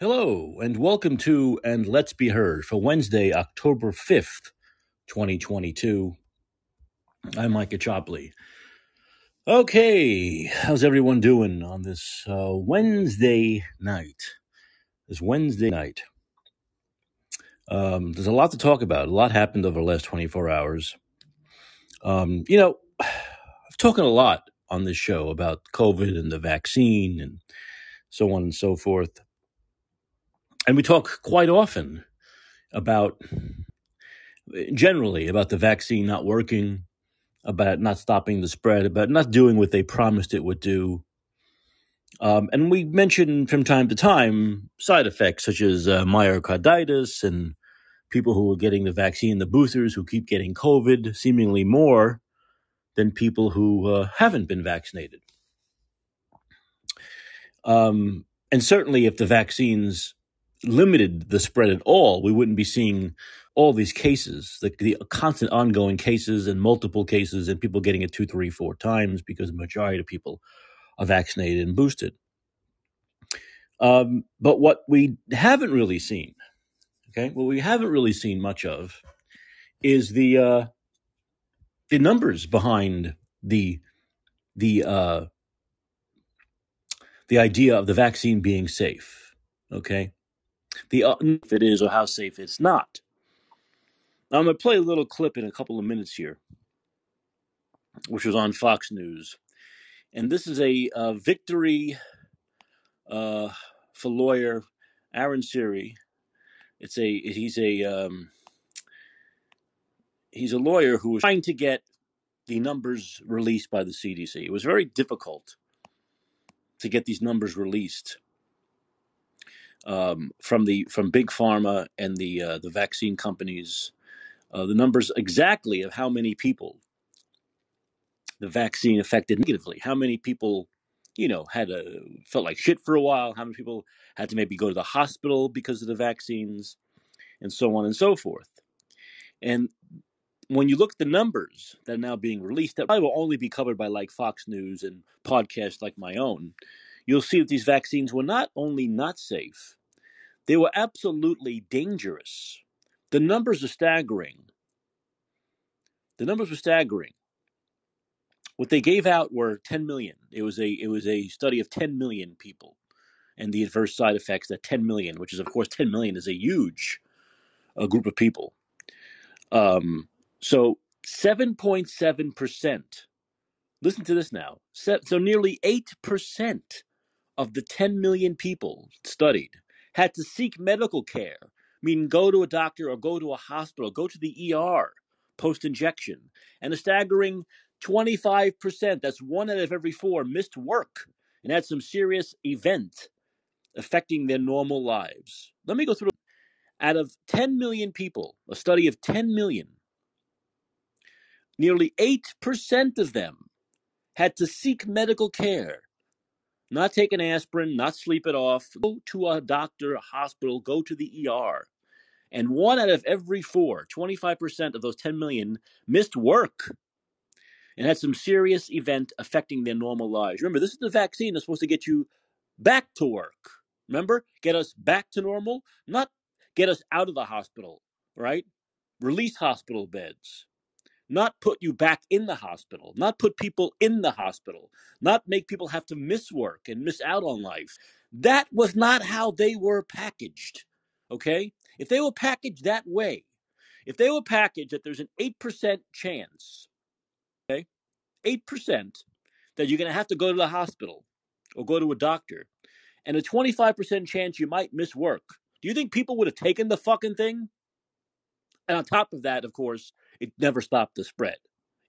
Hello, and welcome to And Let's Be Heard for Wednesday, October 5th, 2022. I'm Mike Caccioppoli. Okay, how's everyone doing on this uh, Wednesday night? This Wednesday night. Um, there's a lot to talk about. A lot happened over the last 24 hours. Um, you know, I've talking a lot on this show about COVID and the vaccine and so on and so forth. And we talk quite often about generally about the vaccine not working, about not stopping the spread, about not doing what they promised it would do. Um, and we mention from time to time side effects such as uh, myocarditis and people who are getting the vaccine, the boosters who keep getting COVID, seemingly more than people who uh, haven't been vaccinated. Um, and certainly, if the vaccines limited the spread at all, we wouldn't be seeing all these cases, the, the constant ongoing cases and multiple cases, and people getting it two, three, four times because the majority of people are vaccinated and boosted. Um, but what we haven't really seen, okay, what we haven't really seen much of is the uh, the numbers behind the the uh, the idea of the vaccine being safe. Okay, the uh, if it is or how safe it's not. I'm going to play a little clip in a couple of minutes here, which was on Fox News, and this is a, victory uh, for lawyer Aaron Siri. It's a he's a um, he's a lawyer who was trying to get the numbers released by the CDC. It was very difficult to get these numbers released um, from the from big pharma and the uh, the vaccine companies. Uh, the numbers exactly of how many people the vaccine affected negatively. How many people, you know, had a felt like shit for a while. How many people had to maybe go to the hospital because of the vaccines, and so on and so forth. And when you look at the numbers that are now being released, that probably will only be covered by like Fox News and podcasts like my own. You'll see that these vaccines were not only not safe, they were absolutely dangerous. The numbers are staggering. The numbers were staggering. What they gave out were 10 million. It was a it was a study of 10 million people and the adverse side effects that 10 million, which is of course 10 million is a huge uh, group of people. Um, so 7.7%. Listen to this now. So nearly 8% of the 10 million people studied had to seek medical care, meaning go to a doctor or go to a hospital, go to the ER post injection. And a staggering 25%, that's one out of every four, missed work and had some serious event affecting their normal lives. Let me go through. Out of 10 million people, a study of 10 million, nearly 8% of them had to seek medical care not take an aspirin, not sleep it off, go to a doctor, a hospital, go to the ER. And one out of every four, 25% of those 10 million, missed work and had some serious event affecting their normal lives. Remember, this is the vaccine that's supposed to get you back to work. Remember, get us back to normal, not get us out of the hospital, right? Release hospital beds not put you back in the hospital, not put people in the hospital, not make people have to miss work and miss out on life. That was not how they were packaged. Okay? If they were packaged that way, if they were packaged that there's an 8% chance, okay, 8% that you're going to have to go to the hospital or go to a doctor, and a 25% chance you might miss work, do you think people would have taken the fucking thing? And on top of that, of course, it never stopped the spread.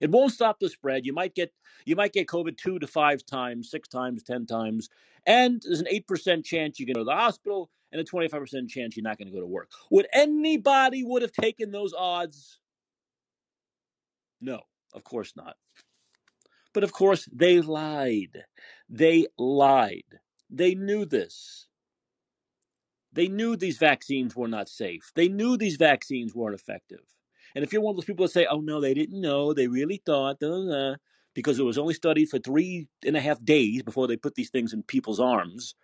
It won't stop the spread. You might get you might get COVID two to five times, six times, ten times, and there's an eight percent chance you can go to the hospital, and a twenty five percent chance you're not going to go to work. Would anybody would have taken those odds? No, of course not. But of course they lied. They lied. They knew this. They knew these vaccines were not safe. They knew these vaccines weren't effective. And if you're one of those people that say, "Oh no, they didn't know. They really thought," da, da, da," because it was only studied for three and a half days before they put these things in people's arms,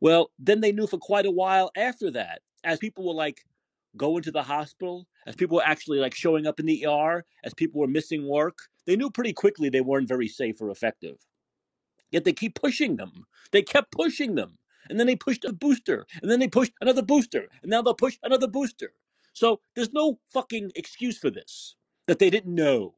Well, then they knew for quite a while after that, as people were like going to the hospital, as people were actually like showing up in the ER, as people were missing work, they knew pretty quickly they weren't very safe or effective. Yet they keep pushing them. They kept pushing them. And then they pushed a booster. And then they pushed another booster. And now they'll push another booster. So there's no fucking excuse for this that they didn't know.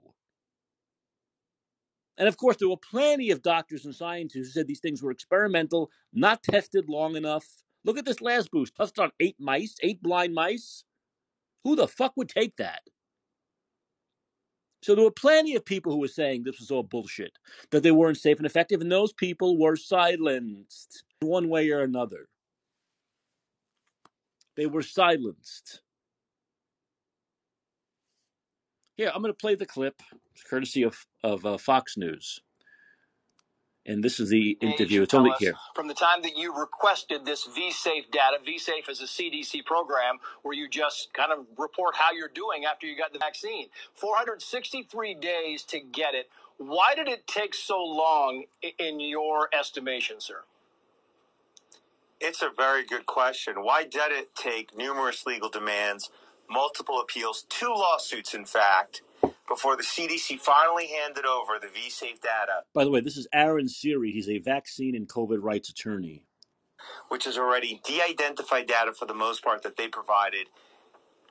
And of course, there were plenty of doctors and scientists who said these things were experimental, not tested long enough. Look at this last boost, tested on eight mice, eight blind mice. Who the fuck would take that? So there were plenty of people who were saying this was all bullshit, that they weren't safe and effective, and those people were silenced one way or another. They were silenced. Here, I'm going to play the clip, courtesy of of uh, Fox News, and this is the interview. It's only here. From the time that you requested this VSafe data, VSafe is a CDC program where you just kind of report how you're doing after you got the vaccine. 463 days to get it. Why did it take so long in your estimation, sir? It's a very good question. Why did it take numerous legal demands, multiple appeals, two lawsuits, in fact, before the CDC finally handed over the VSafe data? By the way, this is Aaron Siri. He's a vaccine and COVID rights attorney. Which is already de identified data for the most part that they provided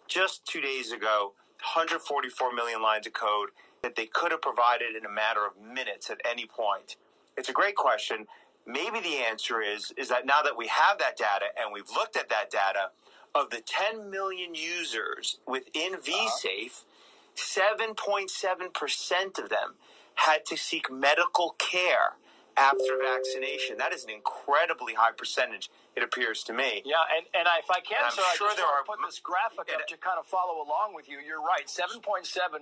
just two days ago 144 million lines of code that they could have provided in a matter of minutes at any point. It's a great question. Maybe the answer is is that now that we have that data and we've looked at that data, of the 10 million users within uh-huh. VSafe, 7.7% of them had to seek medical care after vaccination. That is an incredibly high percentage it appears to me. Yeah, and, and if I can, so sure I just want to put this graphic up to kind of follow along with you. You're right. 7.7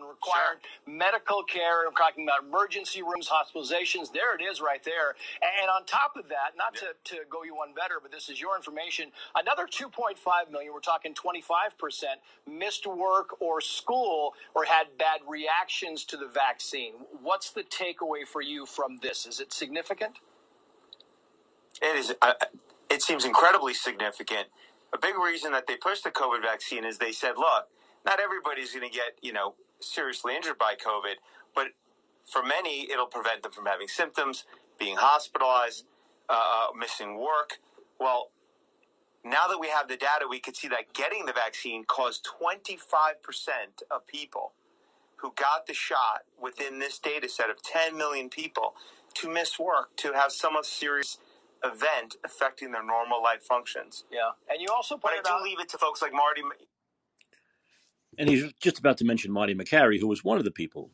required sure. medical care. I'm talking about emergency rooms, hospitalizations. There it is right there. And on top of that, not yeah. to, to go you one better, but this is your information, another 2.5 million, we're talking 25%, missed work or school or had bad reactions to the vaccine. What's the takeaway for you from this? Is it significant? It is. Uh, it seems incredibly significant. A big reason that they pushed the COVID vaccine is they said, look, not everybody's going to get, you know, seriously injured by COVID, but for many, it'll prevent them from having symptoms, being hospitalized, uh, missing work. Well, now that we have the data, we could see that getting the vaccine caused 25% of people who got the shot within this data set of 10 million people to miss work, to have some of serious event affecting their normal life functions. Yeah, and you also but I do out- leave it to folks like Marty. And he's just about to mention Marty Makary, who was one of the people,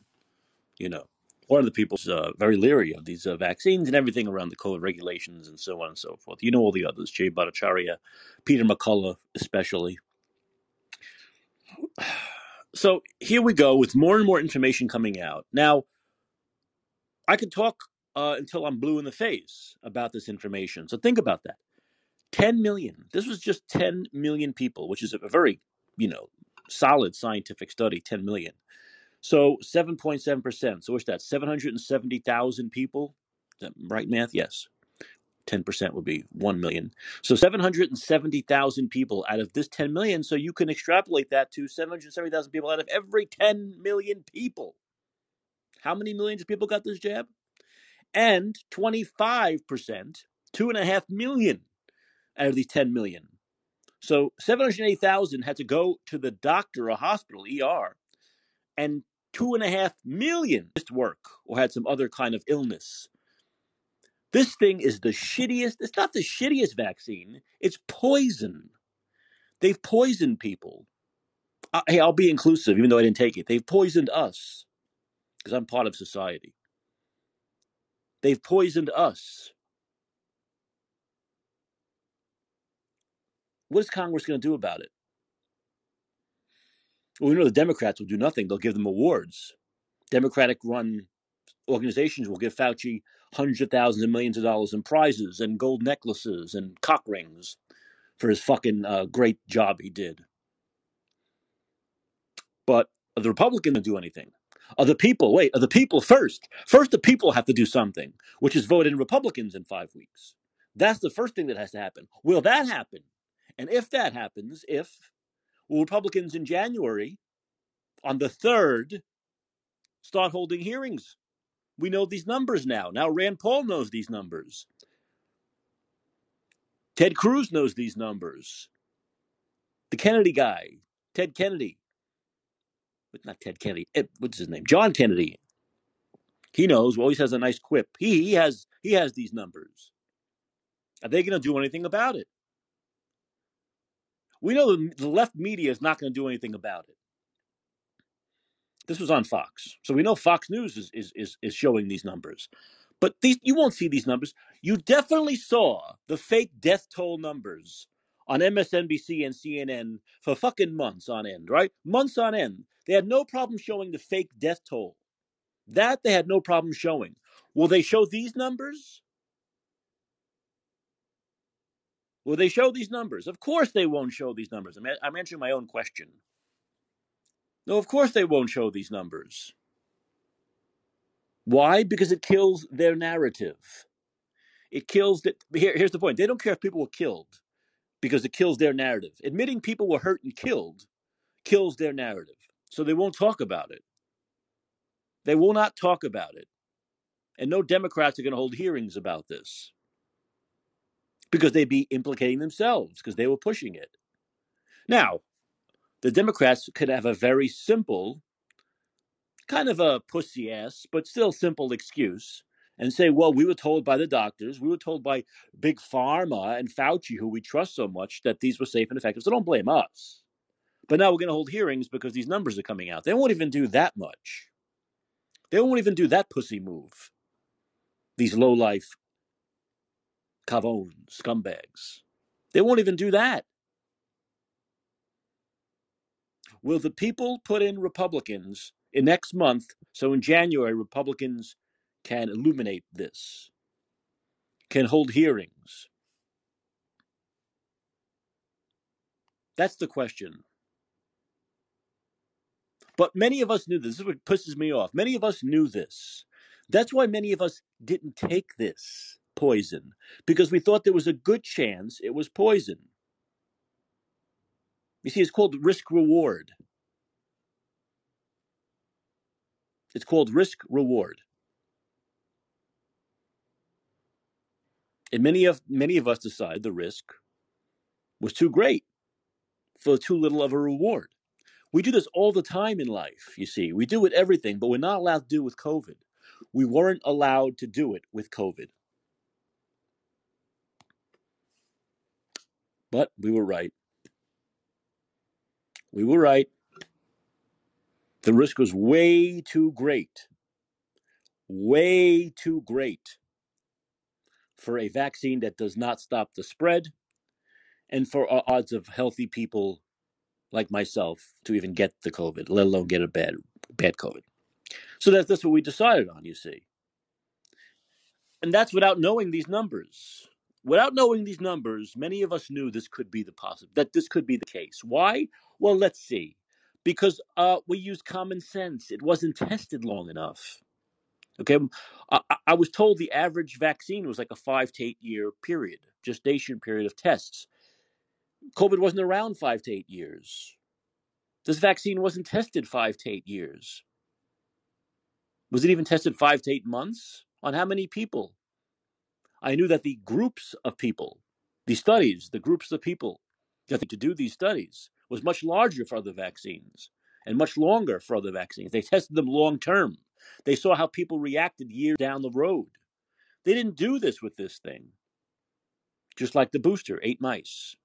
you know, one of the people's uh, very leery of these uh, vaccines and everything around the COVID regulations and so on and so forth. You know all the others, Jay Bhattacharya, Peter McCullough, especially. So here we go with more and more information coming out. Now, I could talk uh, until I'm blue in the face about this information. So think about that. 10 million. This was just 10 million people, which is a very, you know, solid scientific study, 10 million. So 7.7%. So what's that? 770,000 people? Is that right math? Yes. 10% would be 1 million. So 770,000 people out of this 10 million. So you can extrapolate that to 770,000 people out of every 10 million people. How many millions of people got this jab? And 25%, 2.5 million out of these 10 million. So 780,000 had to go to the doctor or hospital, ER, and two and a half million missed work or had some other kind of illness. This thing is the shittiest. It's not the shittiest vaccine. It's poison. They've poisoned people. Uh, hey, I'll be inclusive, even though I didn't take it. They've poisoned us because I'm part of society. They've poisoned us. What is Congress going to do about it? Well, we know the Democrats will do nothing. They'll give them awards. Democratic run organizations will give Fauci hundreds of thousands and millions of dollars in prizes and gold necklaces and cock rings for his fucking uh, great job he did. But the Republicans to do anything? Are the people, wait, are the people first? First, the people have to do something, which is vote in Republicans in five weeks. That's the first thing that has to happen. Will that happen? And if that happens, if will Republicans in January on the 3rd start holding hearings? We know these numbers now. Now Rand Paul knows these numbers. Ted Cruz knows these numbers. The Kennedy guy, Ted Kennedy, but not Ted Kennedy. eh, What's his name? John Kennedy. He knows. Always has a nice quip. He, he has he has these numbers. Are they going to do anything about it? We know the, the left media is not going to do anything about it. This was on Fox, so we know Fox News is is is, is showing these numbers. But these you won't see these numbers. You definitely saw the fake death toll numbers on MSNBC and CNN for fucking months on end, right? Months on end. They had no problem showing the fake death toll. That they had no problem showing. Will they show these numbers? Will they show these numbers? Of course they won't show these numbers. I'm, I'm answering my own question. No, of course they won't show these numbers. Why? Because it kills their narrative. It kills that. Here, here's the point. They don't care if people were killed because it kills their narrative. Admitting people were hurt and killed kills their narrative. So they won't talk about it. They will not talk about it. And no Democrats are going to hold hearings about this because they'd be implicating themselves because they were pushing it. Now, the Democrats could have a very simple, kind of a pussy ass, but still simple excuse and say, well, we were told by the doctors, we were told by Big Pharma and Fauci, who we trust so much, that these were safe and effective. So don't blame us. But now we're going to hold hearings because these numbers are coming out. They won't even do that much. They won't even do that pussy move. These low life cavone scumbags. They won't even do that. Will the people put in Republicans in next month so in January Republicans can illuminate this, can hold hearings? That's the question. But many of us knew this. This is what pisses me off. Many of us knew this. That's why many of us didn't take this poison because we thought there was a good chance it was poison. You see, it's called risk reward. It's called risk reward. And many of many of us decide the risk was too great for too little of a reward. We do this all the time in life, you see. We do it everything, but we're not allowed to do it with COVID. We weren't allowed to do it with COVID. But we were right. We were right. The risk was way too great, way too great for a vaccine that does not stop the spread and for o- odds of healthy people like myself to even get the COVID, let alone get a bad, bad COVID. So that's, that's what we decided on, you see. And that's without knowing these numbers. Without knowing these numbers, many of us knew this could be the possible that this could be the case. Why? Well, let's see. Because uh, we used common sense. It wasn't tested long enough. Okay, I, I was told the average vaccine was like a five to eight year period, gestation period of tests. COVID wasn't around five to eight years. This vaccine wasn't tested five to eight years. Was it even tested five to eight months? On how many people? I knew that the groups of people, the studies, the groups of people that to do these studies was much larger for other vaccines and much longer for other vaccines. They tested them long term. They saw how people reacted years down the road. They didn't do this with this thing. Just like the booster, eight mice.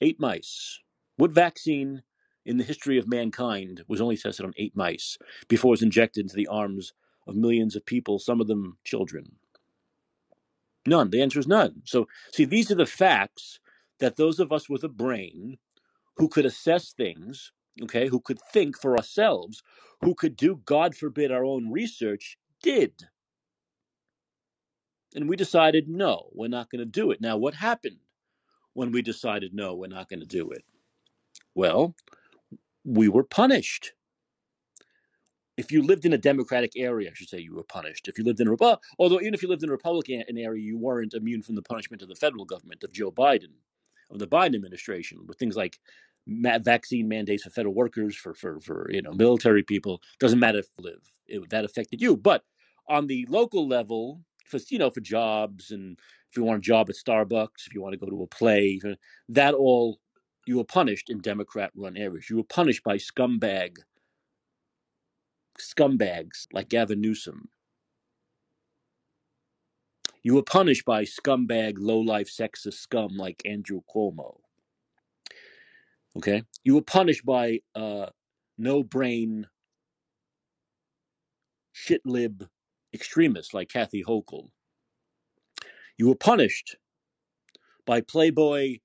Eight mice. What vaccine in the history of mankind was only tested on eight mice before it was injected into the arms of millions of people, some of them children? None. The answer is none. So, see, these are the facts that those of us with a brain who could assess things, okay, who could think for ourselves, who could do, God forbid, our own research, did. And we decided, no, we're not going to do it. Now, what happened when we decided, no, we're not going to do it? Well, we were punished. if you lived in a Democratic area, I should say, you were punished. If you lived in a Repu- although even if you lived in a Republican area, you weren't immune from the punishment of the federal government of Joe Biden, of the Biden administration, with things like vaccine mandates for federal workers, for for for you know military people. Doesn't matter if live it, that affected you, but on the local level, for you know for jobs and if you want a job at Starbucks, if you want to go to a play, uh, that all you were punished in Democrat-run areas. You were punished by scumbag scumbags like Gavin Newsom. You were punished by scumbag, low-life, sexist scum like Andrew Cuomo. Okay, you were punished by uh, no-brain, shit-lib extremists like Kathy Hochul. You were punished by Playboy,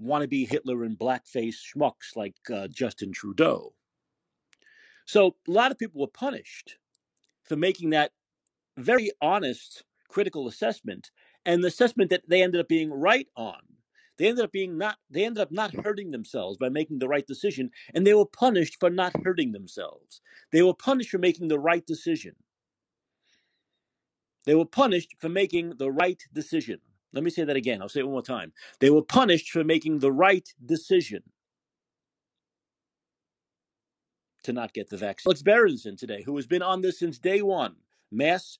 wannabe Hitler and blackface schmucks like uh, Justin Trudeau. So a lot of people were punished for making that very honest critical assessment and the assessment that they ended up being right on they ended up being not they ended up not hurting themselves by making the right decision and they were punished for not hurting themselves. They were punished for making the right decision. They were punished for making the right decision. Let me say that again. I'll say it one more time. They were punished for making the right decision. To not get the vaccine. Alex berenson today who has been on this since day one mass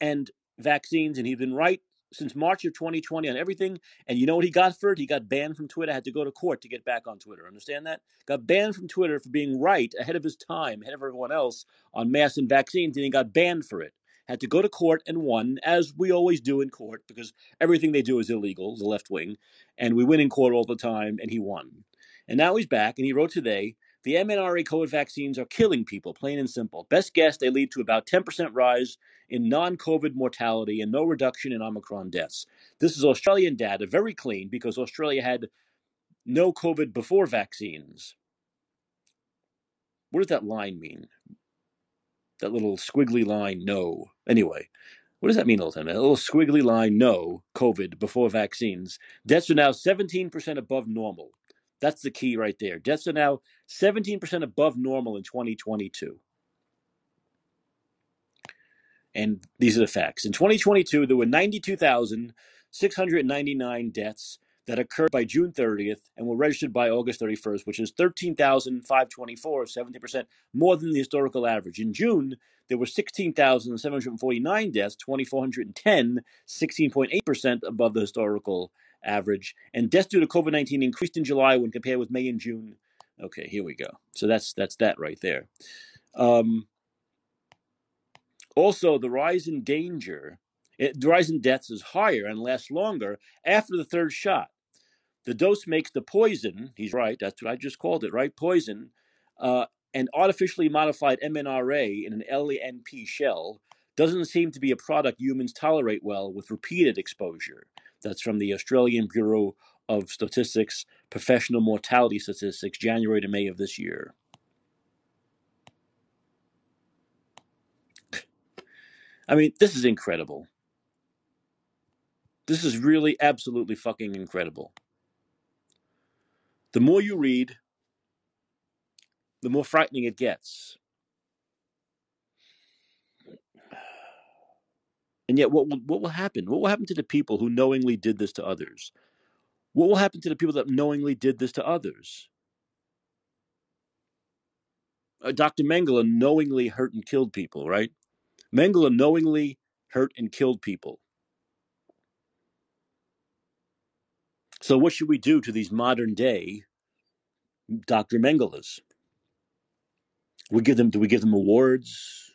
and vaccines, and he's been right since March of 2020 on everything. And you know what he got for it? He got banned from Twitter, had to go to court to get back on Twitter. Understand that? Got banned from Twitter for being right ahead of his time, ahead of everyone else on masks and vaccines, and he got banned for it. Had to go to court and won, as we always do in court, because everything they do is illegal, the left wing, and we win in court all the time, and he won. And now he's back, and he wrote today the mRNA COVID vaccines are killing people, plain and simple. Best guess, they lead to about 10% rise in non COVID mortality and no reduction in Omicron deaths. This is Australian data, very clean, because Australia had no COVID before vaccines. What does that line mean? That little squiggly line, no. Anyway, what does that mean all the time? A little squiggly line, no, COVID before vaccines. Deaths are now 17% above normal. That's the key right there. Deaths are now 17% above normal in 2022. And these are the facts. In 2022, there were 92,699 deaths that occurred by June 30th and were registered by August 31st, which is 13,524, 70% more than the historical average. In June, there were 16,749 deaths, 2,410, 16.8% above the historical average. And deaths due to COVID 19 increased in July when compared with May and June. Okay, here we go. So that's that's that right there. Um, also, the rise in danger, it, the rise in deaths is higher and lasts longer after the third shot. The dose makes the poison, he's right, that's what I just called it, right? Poison, uh, an artificially modified MNRA in an LNP shell doesn't seem to be a product humans tolerate well with repeated exposure. That's from the Australian Bureau of Statistics Provisional Mortality Statistics, January to May of this year. I mean, this is incredible. This is really absolutely fucking incredible. The more you read, the more frightening it gets. And yet, what will, what will happen? What will happen to the people who knowingly did this to others? What will happen to the people that knowingly did this to others? Uh, Dr. Mengele knowingly hurt and killed people, right? Mengele knowingly hurt and killed people. So, what should we do to these modern day Dr. Mengeles? We give them. Do we give them awards?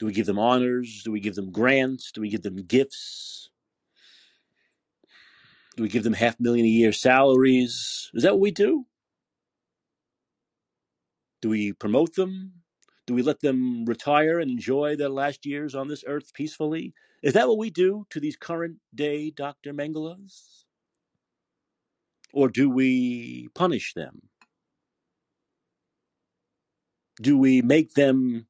Do we give them honors? Do we give them grants? Do we give them gifts? Do we give them half million a year salaries? Is that what we do? Do we promote them? Do we let them retire and enjoy their last years on this earth peacefully? Is that what we do to these current day Dr. Mengeles? Or do we punish them? Do we make them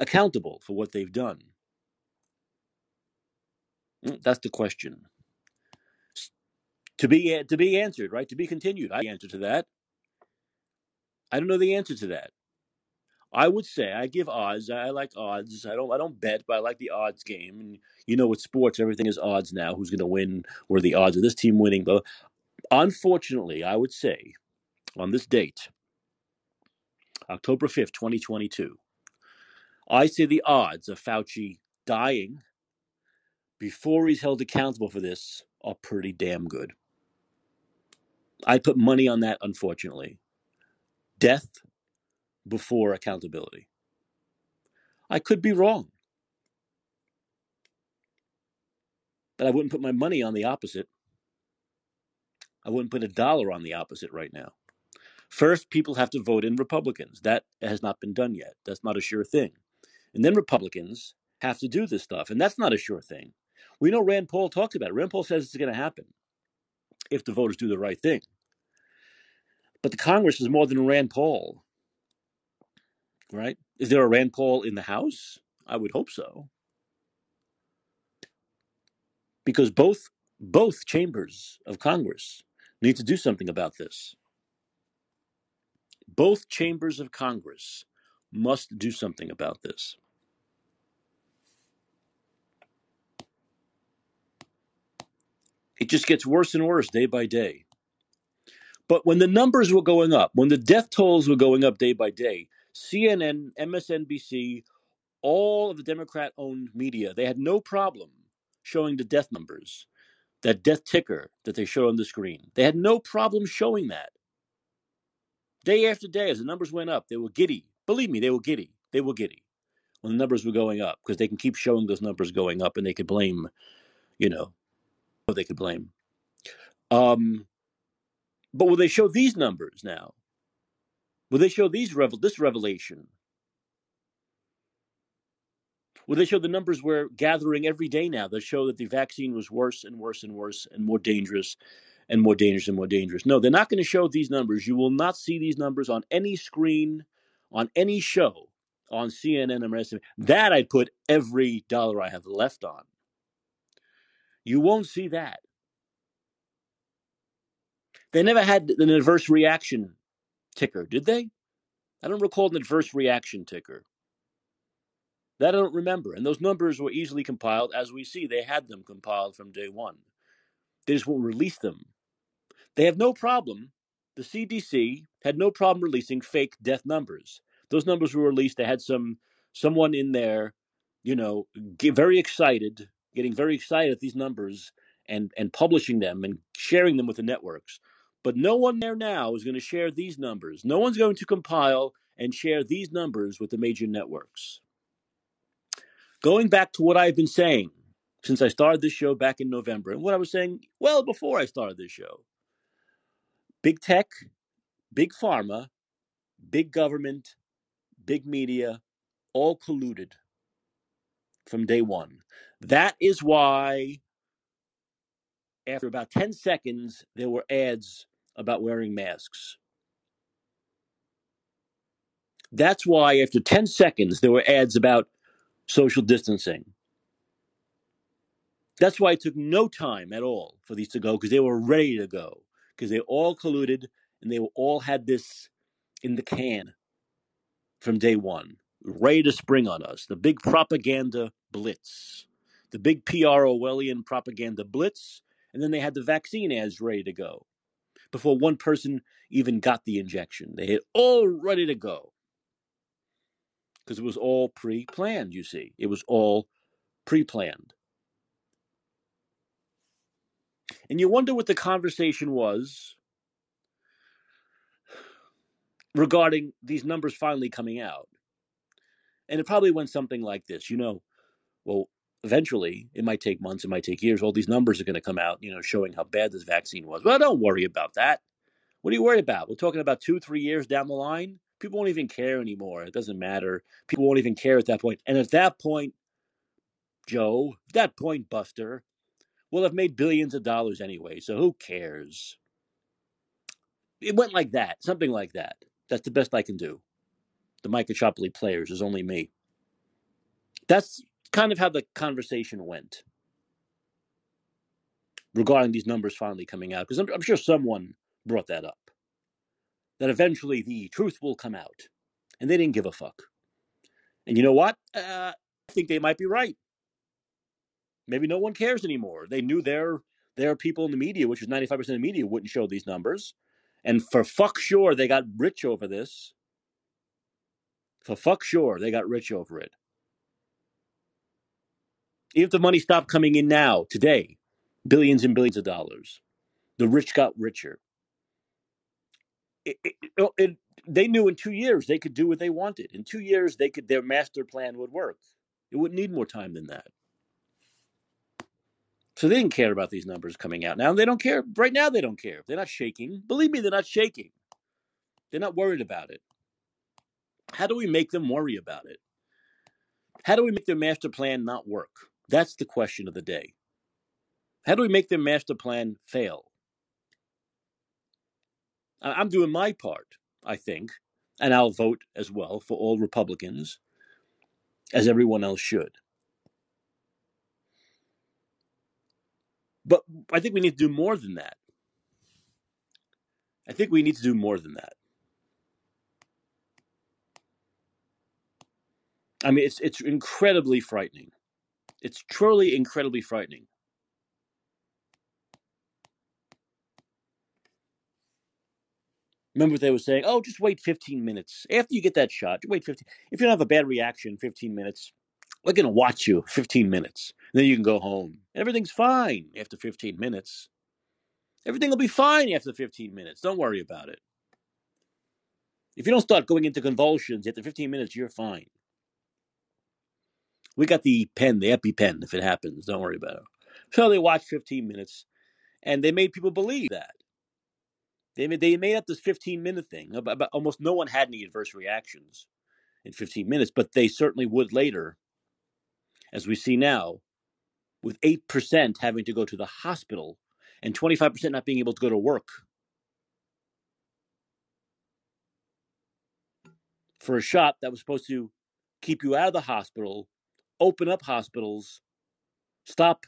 accountable for what they've done? Mm, That's the question. To be to be answered, right? To be continued. I answer to that. I don't know the answer to that. I would say I give odds. I like odds. I don't I don't bet, but I like the odds game. And you know, with sports, everything is odds now. Who's going to win? What are the odds of this team winning? But unfortunately, I would say on this date, October fifth, twenty twenty two, I say the odds of Fauci dying before he's held accountable for this are pretty damn good. I put money on that. Unfortunately, death before accountability. I could be wrong, but I wouldn't put my money on the opposite. I wouldn't put a dollar on the opposite right now. First, people have to vote in Republicans. That has not been done yet. That's not a sure thing. And then Republicans have to do this stuff, and that's not a sure thing. We know Rand Paul talks about it. Rand Paul says it's going to happen if the voters do the right thing. But the Congress is more than Rand Paul, right? Is there a Rand Paul in the House? I would hope so. Because both both chambers of Congress need to do something about this. Both chambers of Congress must do something about this. It just gets worse and worse day by day. But when the numbers were going up, when the death tolls were going up day by day, CNN, MSNBC, all of the Democrat owned media, they had no problem showing the death numbers, that death ticker that they show on the screen. They had no problem showing that. Day after day, as the numbers went up, they were giddy. Believe me, they were giddy. They were giddy when the numbers were going up because they can keep showing those numbers going up and they could blame, you know, they could blame. Um, but will they show these numbers now? Will they show these revel this revelation? Will they show the numbers we're gathering every day now that show that the vaccine was worse and worse and worse and more dangerous and more dangerous and more dangerous? No, they're not going to show these numbers. You will not see these numbers on any screen, on any show, on CNN or MSNBC. That I'd put every dollar I have left on. You won't see that. They never had an adverse reaction ticker, did they? I don't recall an adverse reaction ticker. That I don't remember. And those numbers were easily compiled. As we see, they had them compiled from day one. They just won't release them. They have no problem. The CDC had no problem releasing fake death numbers. Those numbers were released. They had some someone in there, you know, get very excited, getting very excited at these numbers and and publishing them and sharing them with the networks. But no one there now is going to share these numbers. No one's going to compile and share these numbers with the major networks. Going back to what I've been saying since I started this show back in November, and what I was saying well before I started this show big tech, big pharma, big government, big media, all colluded from day one. That is why, after about 10 seconds, there were ads about wearing masks. That's why, after 10 seconds, there were ads about social distancing. That's why it took no time at all for these to go because they were ready to go because they all colluded and they all had this in the can from day one, ready to spring on us. The big propaganda blitz, the big PR Orwellian propaganda blitz, and then they had the vaccine ads ready to go before one person even got the injection. They had all ready to go because it was all pre planned, you see. It was all pre planned. And you wonder what the conversation was regarding these numbers finally coming out. And it probably went something like this you know, well, eventually, it might take months, it might take years. All these numbers are going to come out, you know, showing how bad this vaccine was. Well, don't worry about that. What are you worried about? We're talking about two, three years down the line. People won't even care anymore. It doesn't matter. People won't even care at that point. And at that point, Joe, at that point, Buster, we'll have made billions of dollars anyway. So who cares? It went like that, something like that. That's the best I can do. The Mike Caccioppoli players is only me. That's kind of how the conversation went regarding these numbers finally coming out. Because I'm, I'm sure someone brought that up. That eventually the truth will come out. and they didn't give a fuck. And you know what? Uh, I think they might be right. Maybe no one cares anymore. They knew their their people in the media, which is ninety five percent of the media, wouldn't show these numbers, and for fuck sure they got rich over this. For fuck sure they got rich over it. If the money stopped coming in now, today, billions and billions of dollars, the rich got richer. It, it, it, oh, it- they knew in two years they could do what they wanted. In two years, they could their master plan would work. It wouldn't need more time than that. So they didn't care about these numbers coming out. Now they don't care. Right now they don't care. They're not shaking. Believe me, they're not shaking. They're not worried about it. How do we make them worry about it? How do we make their master plan not work? That's the question of the day. How do we make their master plan fail? I'm doing my part, I think, and I'll vote as well for all Republicans, as everyone else should. But I think we need to do more than that. I think we need to do more than that. I mean, it's it's incredibly frightening. It's truly incredibly frightening. Remember, what they were saying, "Oh, just wait 15 minutes after you get that shot. Wait 15. If you don't have a bad reaction, 15 minutes, we're gonna watch you 15 minutes. Then you can go home. Everything's fine after 15 minutes. Everything will be fine after 15 minutes. Don't worry about it. If you don't start going into convulsions after 15 minutes, you're fine. We got the pen, the EpiPen, if it happens. Don't worry about it. So they watched 15 minutes, and they made people believe that. They made, they made up this 15 minute thing. About, about- almost no one had any adverse reactions in 15 minutes, but they certainly would later, as we see now, with 8% having to go to the hospital and 25% not being able to go to work for a shot that was supposed to keep you out of the hospital, open up hospitals, stop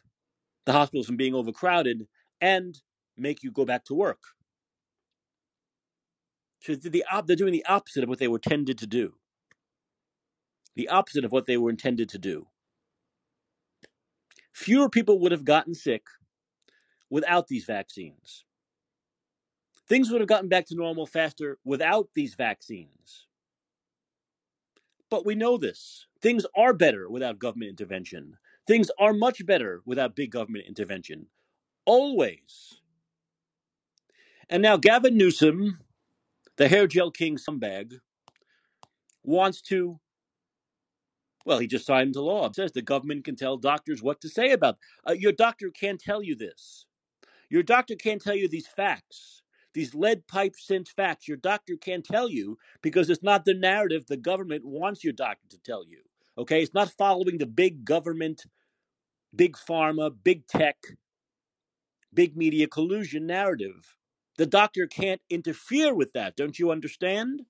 the hospitals from being overcrowded, and make you go back to work. So they're, doing the opposite of what they were intended to do. The opposite of what they were intended to do. Fewer people would have gotten sick without these vaccines. Things would have gotten back to normal faster without these vaccines. But we know this. Things are better without government intervention. Things are much better without big government intervention. Always. And now Gavin Newsom, the hair gel king scumbag, wants to, well, he just signed into law. It says the government can tell doctors what to say about. Uh, your doctor can't tell you this. Your doctor can't tell you these facts, these lead pipe cinch facts. Your doctor can't tell you because it's not the narrative the government wants your doctor to tell you. Okay, it's not following the big government, big pharma, big tech, big media collusion narrative. The doctor can't interfere with that. Don't you understand?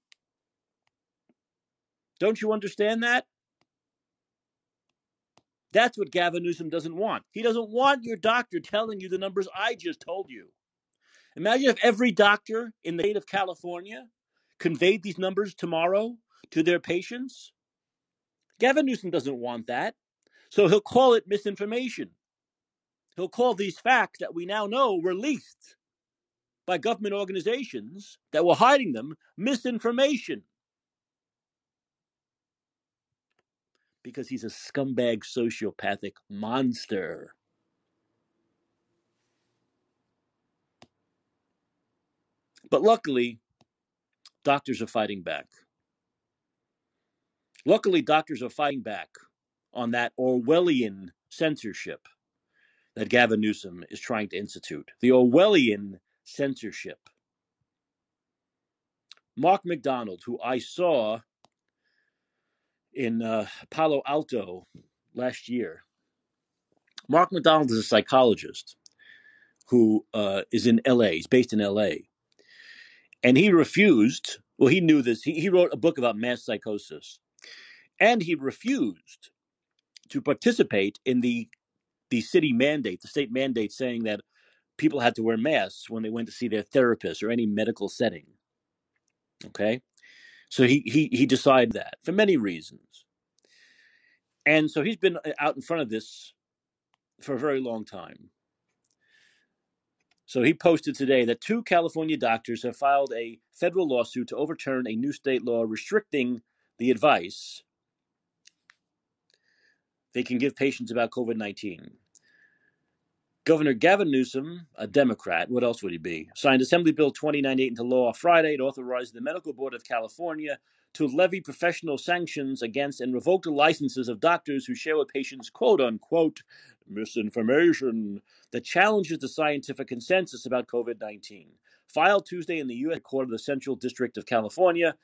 Don't you understand that? That's what Gavin Newsom doesn't want. He doesn't want your doctor telling you the numbers I just told you. Imagine if every doctor in the state of California conveyed these numbers tomorrow to their patients. Gavin Newsom doesn't want that. So he'll call it misinformation. He'll call these facts that we now know released by government organizations that were hiding them misinformation because he's a scumbag sociopathic monster. But luckily, doctors are fighting back. Luckily, doctors are fighting back on that Orwellian censorship that Gavin Newsom is trying to institute. The Orwellian censorship. Mark McDonald, who I saw in uh, Palo Alto last year, Mark McDonald is a psychologist who uh, is in LA. He's based in LA. And he refused, well, he knew this. He, he wrote a book about mass psychosis. And he refused to participate in the, the city mandate, the state mandate saying that people had to wear masks when they went to see their therapist or any medical setting. Okay. So he he he decided that for many reasons, and so he's been uh, out in front of this for a very long time. So he posted today that two California doctors have filed a federal lawsuit to overturn a new state law restricting the advice they can give patients about COVID 19. Governor Gavin Newsom, a Democrat, what else would he be, signed Assembly Bill 2098 into law Friday. It authorized the Medical Board of California to levy professional sanctions against and revoke the licenses of doctors who share with patients quote unquote misinformation that challenges the scientific consensus about COVID 19. Filed Tuesday in the U.S. Court of the Central District of California,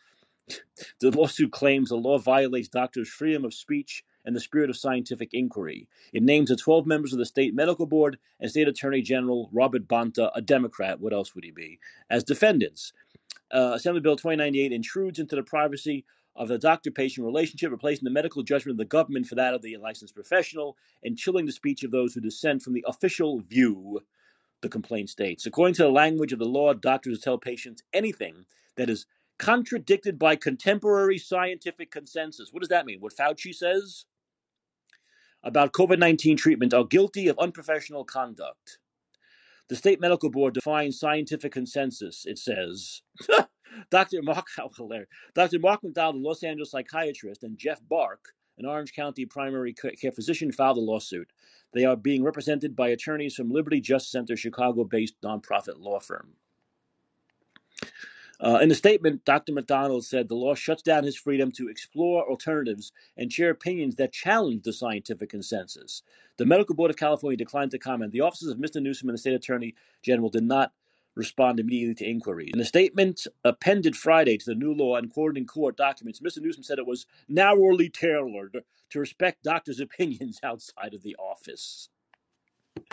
the lawsuit claims the law violates doctors' freedom of speech and the spirit of scientific inquiry. It names the 12 members of the state medical board and state attorney general Robert Bonta, a Democrat, what else would he be, as defendants. Uh, Assembly Bill 2098 intrudes into the privacy of the doctor patient relationship, replacing the medical judgment of the government for that of the licensed professional, and chilling the speech of those who dissent from the official view the complaint states. According to the language of the law, doctors tell patients anything that is contradicted by contemporary scientific consensus. What does that mean? What Fauci says about COVID 19 treatment are guilty of unprofessional conduct. The state medical board defines scientific consensus, it says. Dr. Mark, how hilarious. Dr. Mark McDonald, a Los Angeles psychiatrist, and Jeff Bark, an Orange County primary care physician, filed a lawsuit. They are being represented by attorneys from Liberty Justice Center, Chicago based nonprofit law firm. Uh, in a statement, Dr. McDonald said the law shuts down his freedom to explore alternatives and share opinions that challenge the scientific consensus. The Medical Board of California declined to comment. The offices of Mr. Newsom and the State Attorney General did not respond immediately to inquiries. In a statement appended Friday to the new law and quoted in court documents, Mr. Newsom said it was narrowly tailored to respect doctors' opinions outside of the office.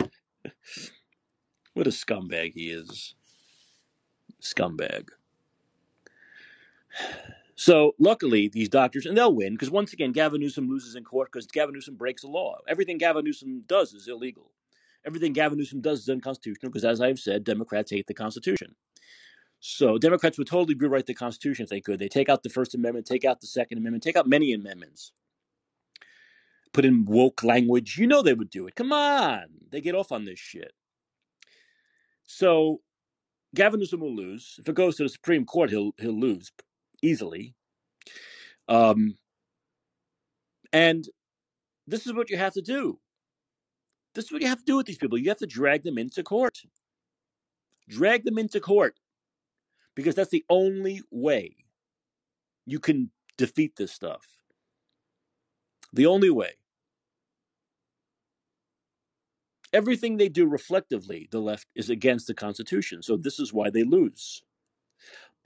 what a scumbag he is. Scumbag. So luckily, these doctors, and they'll win because once again, Gavin Newsom loses in court because Gavin Newsom breaks the law. Everything Gavin Newsom does is illegal. Everything Gavin Newsom does is unconstitutional because, as I've said, Democrats hate the Constitution. So Democrats would totally rewrite the Constitution if they could. They take out the First Amendment, take out the Second Amendment, take out many amendments, put in woke language. You know they would do it. Come on, they get off on this shit. So Gavin Newsom will lose. If it goes to the Supreme Court, he'll he'll lose easily. Um, and this is what you have to do. This is what you have to do with these people. You have to drag them into court. Drag them into court because that's the only way you can defeat this stuff. The only way. Everything they do reflectively, the left is against the Constitution. So this is why they lose.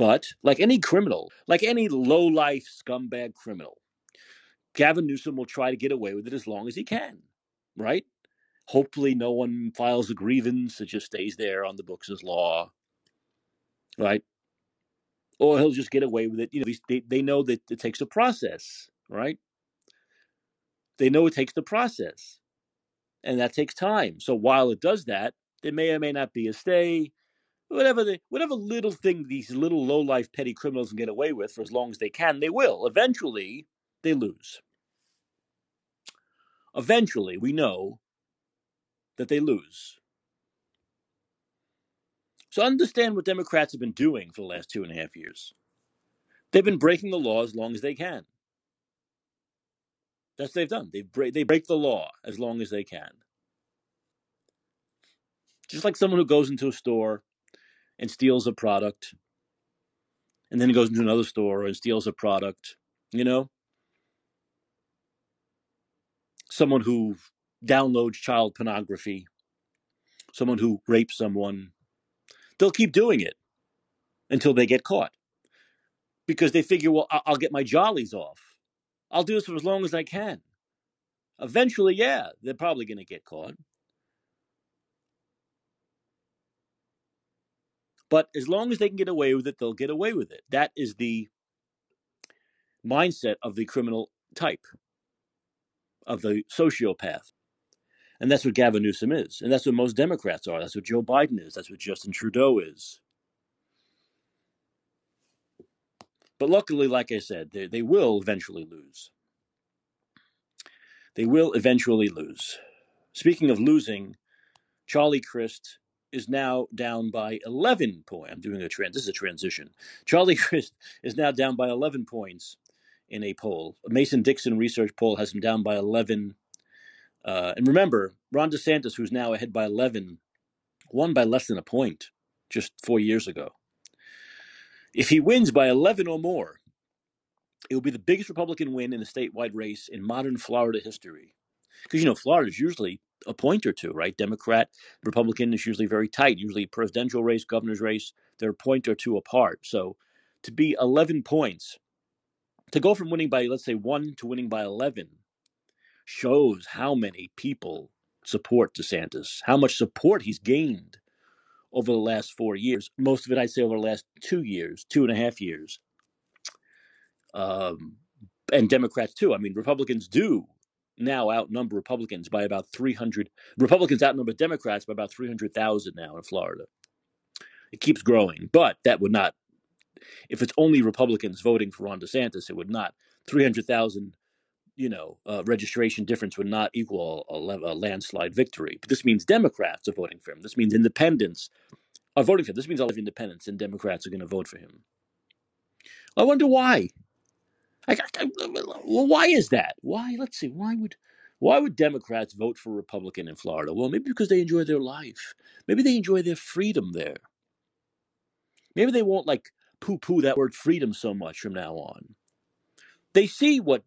But like any criminal, like any low life scumbag criminal, Gavin Newsom will try to get away with it as long as he can, right? Hopefully, no one files a grievance. It just stays there on the books as law, right? Or he'll just get away with it. You know, they, they know that it takes a process, right? They know it takes the process, and that takes time. So while it does that, there may or may not be a stay. Whatever the whatever little thing these little low life petty criminals can get away with for as long as they can, they will. Eventually, they lose. Eventually, we know that they lose. So understand what Democrats have been doing for the last two and a half years. They've been breaking the law as long as they can. That's what they've done. They break they break the law as long as they can. Just like someone who goes into a store and steals a product and then goes into another store and steals a product, you know? Someone who downloads child pornography, someone who rapes someone, they'll keep doing it until they get caught because they figure, well, I'll get my jollies off. I'll do this for as long as I can. Eventually, yeah, they're probably going to get caught. But as long as they can get away with it, they'll get away with it. That is the mindset of the criminal type, of the sociopath. And that's what Gavin Newsom is. And that's what most Democrats are. That's what Joe Biden is. That's what Justin Trudeau is. But luckily, like I said, they, they will eventually lose. They will eventually lose. Speaking of losing, Charlie Crist is now down by 11 points. I'm doing a trend. This is a transition. Charlie Crist is now down by 11 points in a poll. A Mason Dixon research poll has him down by 11. Uh, and remember, Ron DeSantis, who's now ahead by 11, won by less than a point just four years ago. If he wins by 11 or more, it will be the biggest Republican win in a statewide race in modern Florida history. Because, you know, Florida is usually a point or two, right? Democrat, Republican is usually very tight. Usually, presidential race, governor's race, they're a point or two apart. So to be 11 points, to go from winning by, let's say, one to winning by 11, shows how many people support DeSantis, how much support he's gained over the last four years. Most of it, I'd say, over the last two years, two and a half years. Um, and Democrats, too. I mean, Republicans do now outnumber Republicans by about 300. Republicans outnumber Democrats by about 300,000 now in Florida. It keeps growing, but that would not, if it's only Republicans voting for Ron DeSantis, it would not. 300,000, you know, uh, registration difference would not equal a, a landslide victory. But this means Democrats are voting for him. This means independents are voting for him. This means all of independents and Democrats are going to vote for him. I wonder why. I, I, well, why is that? Why? Let's see. Why would why would Democrats vote for Republican in Florida? Well, maybe because they enjoy their life. Maybe they enjoy their freedom there. Maybe they won't like poo-poo that word freedom so much from now on. They see what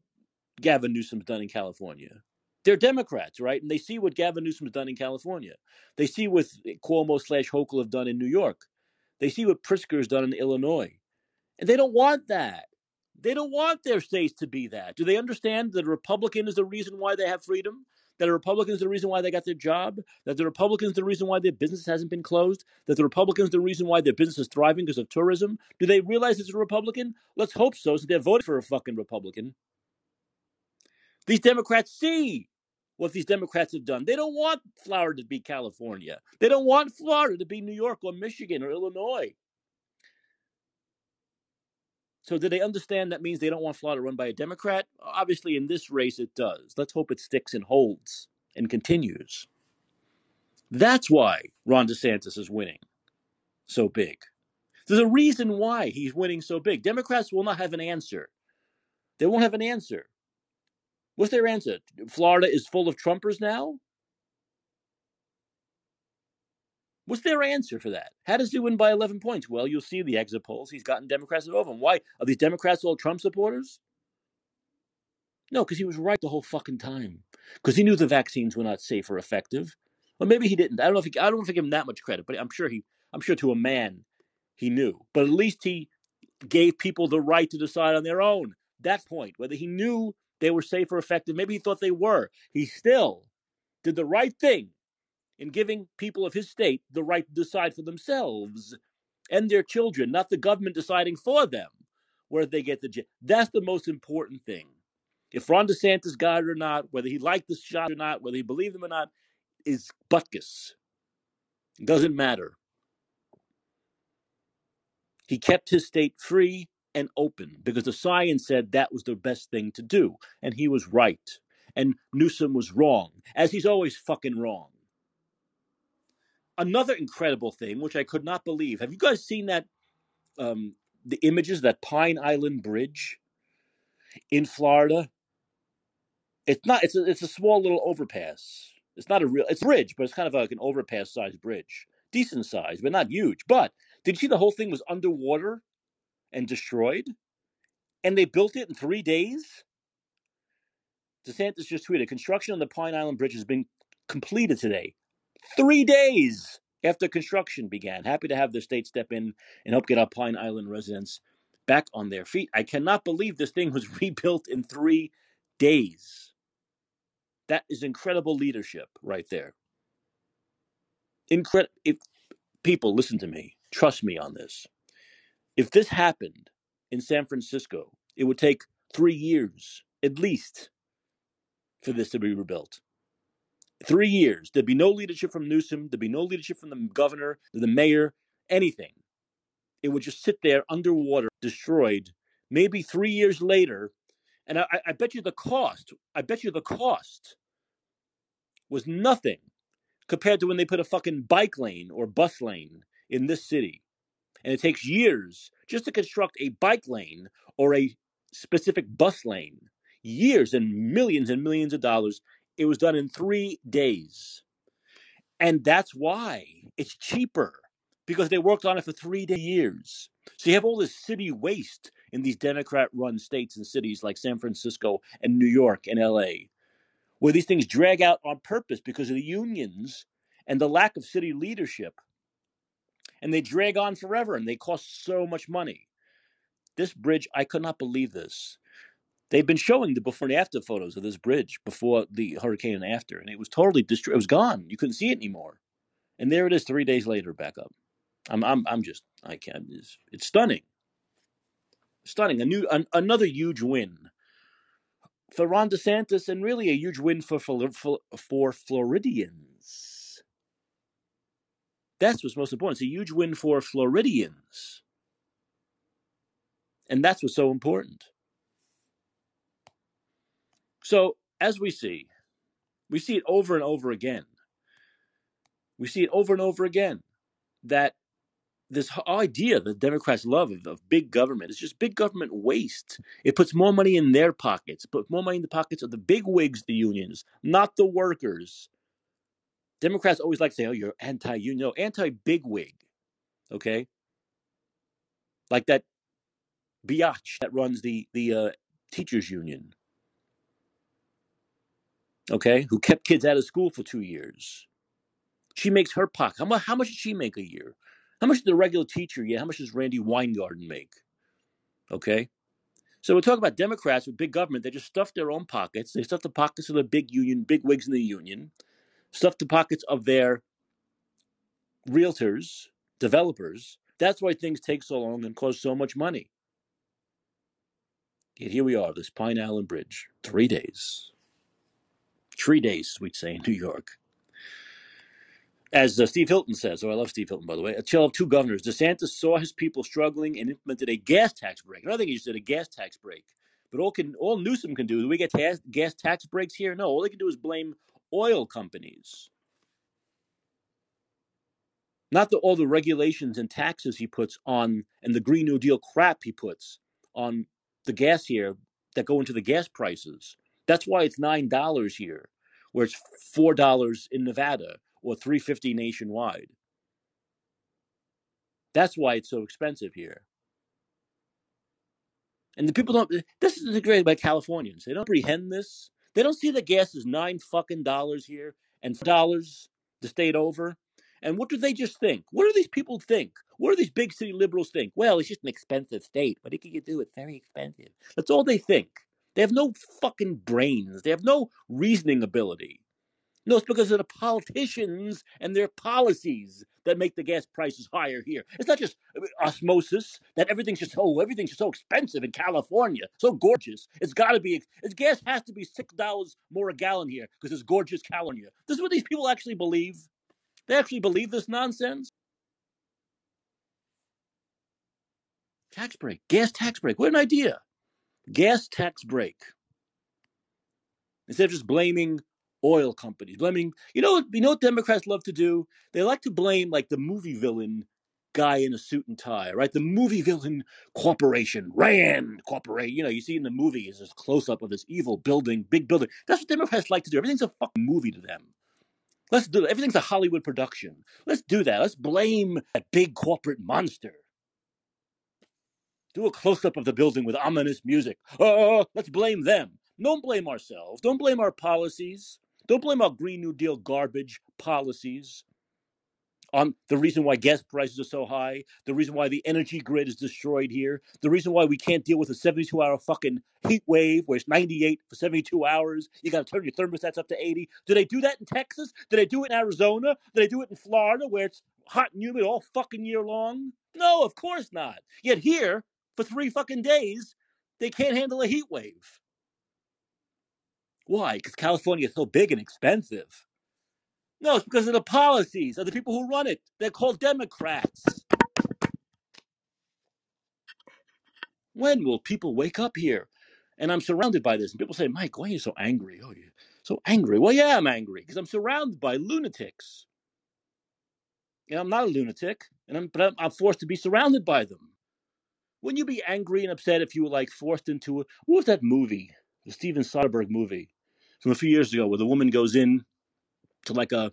Gavin Newsom's done in California. They're Democrats, right? And they see what Gavin Newsom's done in California. They see what Cuomo slash Hochul have done in New York. They see what Pritzker's done in Illinois. And they don't want that. They don't want their states to be that. Do they understand that a Republican is the reason why they have freedom? That a Republican is the reason why they got their job? That the Republican is the reason why their business hasn't been closed? That the Republican is the reason why their business is thriving because of tourism? Do they realize it's a Republican? Let's hope so, so they're voting for a fucking Republican. These Democrats see what these Democrats have done. They don't want Florida to be California. They don't want Florida to be New York or Michigan or Illinois. So, do they understand that means they don't want Florida run by a Democrat? Obviously, in this race, it does. Let's hope it sticks and holds and continues. That's why Ron DeSantis is winning so big. There's a reason why he's winning so big. Democrats will not have an answer. They won't have an answer. What's their answer? Florida is full of Trumpers now? What's their answer for that? How does he win by 11 points? Well, you'll see the exit polls. He's gotten Democrats over him. Why? Are these Democrats all Trump supporters? No, because he was right the whole fucking time. Because he knew the vaccines were not safe or effective. Well, maybe he didn't. I don't know if he, I don't know if I give him that much credit, but I'm sure he, I'm sure to a man, he knew. But at least he gave people the right to decide on their own. That point, whether he knew they were safe or effective, maybe he thought they were. He still did the right thing in giving people of his state the right to decide for themselves and their children, not the government deciding for them where they get the j- That's the most important thing. If Ron DeSantis got it or not, whether he liked the shot or not, whether he believed them or not, is butkus. It doesn't matter. He kept his state free and open because the science said that was the best thing to do. And he was right. And Newsom was wrong, as he's always fucking wrong. Another incredible thing, which I could not believe. Have you guys seen that? Um, the images that Pine Island Bridge in Florida. It's not. It's a. It's a small little overpass. It's not a real. It's a bridge, but it's kind of like an overpass sized bridge, decent size, but not huge. But did you see the whole thing was underwater and destroyed, and they built it in three days? DeSantis just tweeted: construction on the Pine Island Bridge has been completed today, three days after construction began. Happy to have the state step in and help get our Pine Island residents back on their feet. I cannot believe this thing was rebuilt in three days. That is incredible leadership right there. Incredible. If people listen to me, trust me on this. If this happened in San Francisco, it would take three years at least for this to be rebuilt. Three years. There'd be no leadership from Newsom. There'd be no leadership from the governor, the mayor, anything. It would just sit there underwater, destroyed, maybe three years later, and I, I bet you the cost, I bet you the cost was nothing compared to when they put a fucking bike lane or bus lane in this city. And it takes years just to construct a bike lane or a specific bus lane. Years and millions and millions of dollars. It was done in three days. And that's why it's cheaper because they worked on it for three years. So you have all this city waste in these Democrat run states and cities like San Francisco and New York and LA, where these things drag out on purpose because of the unions and the lack of city leadership. And they drag on forever and they cost so much money. This bridge, I could not believe this. They've been showing the before and after photos of this bridge before the hurricane and after, and it was totally destroyed. It was gone. You couldn't see it anymore. And there it is, three days later, back up. I'm, I'm, I'm just, I can't. It's, it's stunning, stunning. A new, an, another huge win for Ron DeSantis, and really a huge win for for, for Floridians. That's what's most important. It's a huge win for Floridians, and that's what's so important. So, as we see, we see it over and over again. We see it over and over again that this idea that Democrats love of, of big government is just big government waste. It puts more money in their pockets, puts more money in the pockets of the big wigs, the unions, not the workers. Democrats always like to say, "Oh, you're anti-union, no, anti-big wig," okay? Like that biatch that runs the the uh, teachers union, okay, who kept kids out of school for two years. She makes her pocket. How much? How much does she make a year? How much does the regular teacher get? How much does Randi Weingarten make? Okay. So we're talking about Democrats with big government. They just stuff their own pockets. They stuff the pockets of the big union, big wigs in the union, stuff the pockets of their realtors, developers. That's why things take so long and cost so much money. Yet here we are, this Pine Island Bridge, three days. Three days, we'd say in New York. As uh, Steve Hilton says, oh, I love Steve Hilton, by the way, a tale of two governors. DeSantis saw his people struggling and implemented a gas tax break. Another thing he just did a gas tax break. But all can all Newsom can do, do we get gas tax breaks here? No, all they can do is blame oil companies. Not the, all the regulations and taxes he puts on and the Green New Deal crap he puts on the gas here that go into the gas prices. That's why it's nine dollars here, where it's four dollars in Nevada or three fifty nationwide. That's why it's so expensive here. And the people don't. This is the great about Californians. They don't comprehend this. They don't see that gas is nine fucking dollars here and dollars the state over. And what do they just think? What do these people think? What do these big city liberals think? Well, it's just an expensive state. What can you do? It's very expensive. That's all they think. They have no fucking brains. They have no reasoning ability. No, it's because of the politicians and their policies that make the gas prices higher here. It's not just uh, osmosis that everything's just oh everything's just so expensive in California, so gorgeous. It's got to be. It's gas has to be six dollars more a gallon here because it's gorgeous California. This is what these people actually believe. They actually believe this nonsense. Tax break, gas tax break. What an idea! Gas tax break. Instead of just blaming oil companies, blaming you know you know what Democrats love to do? They like to blame like the movie villain guy in a suit and tie, right? The movie villain corporation, Rand Corporation. You know, you see in the movie is this close up of this evil building, big building. That's what Democrats like to do. Everything's a fucking movie to them. Let's do. Everything's a Hollywood production. Let's do that. Let's blame that big corporate monster. Do a close up of the building with ominous music. Oh, let's blame them. Don't blame ourselves. Don't blame our policies. Don't blame our Green New Deal garbage policies on the reason why gas prices are so high, the reason why the energy grid is destroyed here, the reason why we can't deal with a 72 hour fucking heat wave where it's 98 for 72 hours. You got to turn your thermostats up to 80. Do they do that in Texas? Do they do it in Arizona? Do they do it in Florida where it's hot and humid all fucking year long? No, of course not. Yet here, for three fucking days, they can't handle a heat wave. Why? Because California is so big and expensive. No, it's because of the policies of the people who run it. They're called Democrats. When will people wake up here? And I'm surrounded by this. And people say, Mike, why are you so angry? Oh, you're so angry. Well, yeah, I'm angry because I'm surrounded by lunatics. And I'm not a lunatic, and I'm, but I'm, I'm forced to be surrounded by them. Wouldn't you be angry and upset if you were like forced into a, what was that movie? The Steven Soderbergh movie from a few years ago where the woman goes in to like a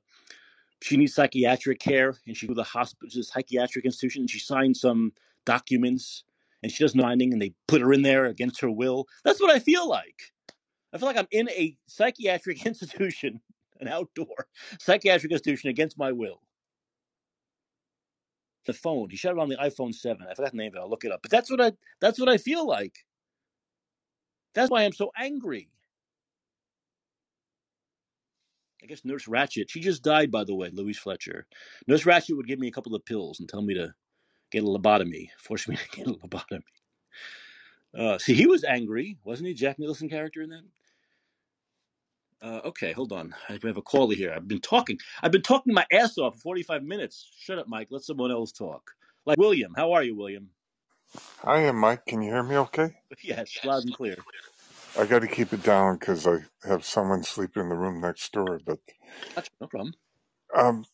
she needs psychiatric care and she goes to the hospital the psychiatric institution and she signs some documents and she does nothing and they put her in there against her will. That's what I feel like. I feel like I'm in a psychiatric institution, an outdoor psychiatric institution against my will. The phone. He shot it on the iPhone 7. I forgot the name of it. I'll look it up. But that's what I that's what I feel like. That's why I'm so angry. I guess Nurse Ratched, she just died, by the way, Louise Fletcher. Nurse Ratched would give me a couple of pills and tell me to get a lobotomy, force me to get a lobotomy. Uh, see, he was angry, wasn't he? Jack Nicholson character in that. Uh, okay, hold on. I have a caller here. I've been talking. I've been talking my ass off for forty-five minutes. Shut up, Mike. Let someone else talk. Like William. How are you, William? Hi, am Mike. Can you hear me okay? yes, loud and clear. I got to keep it down because I have someone sleeping in the room next door. But Gotcha, no problem. um,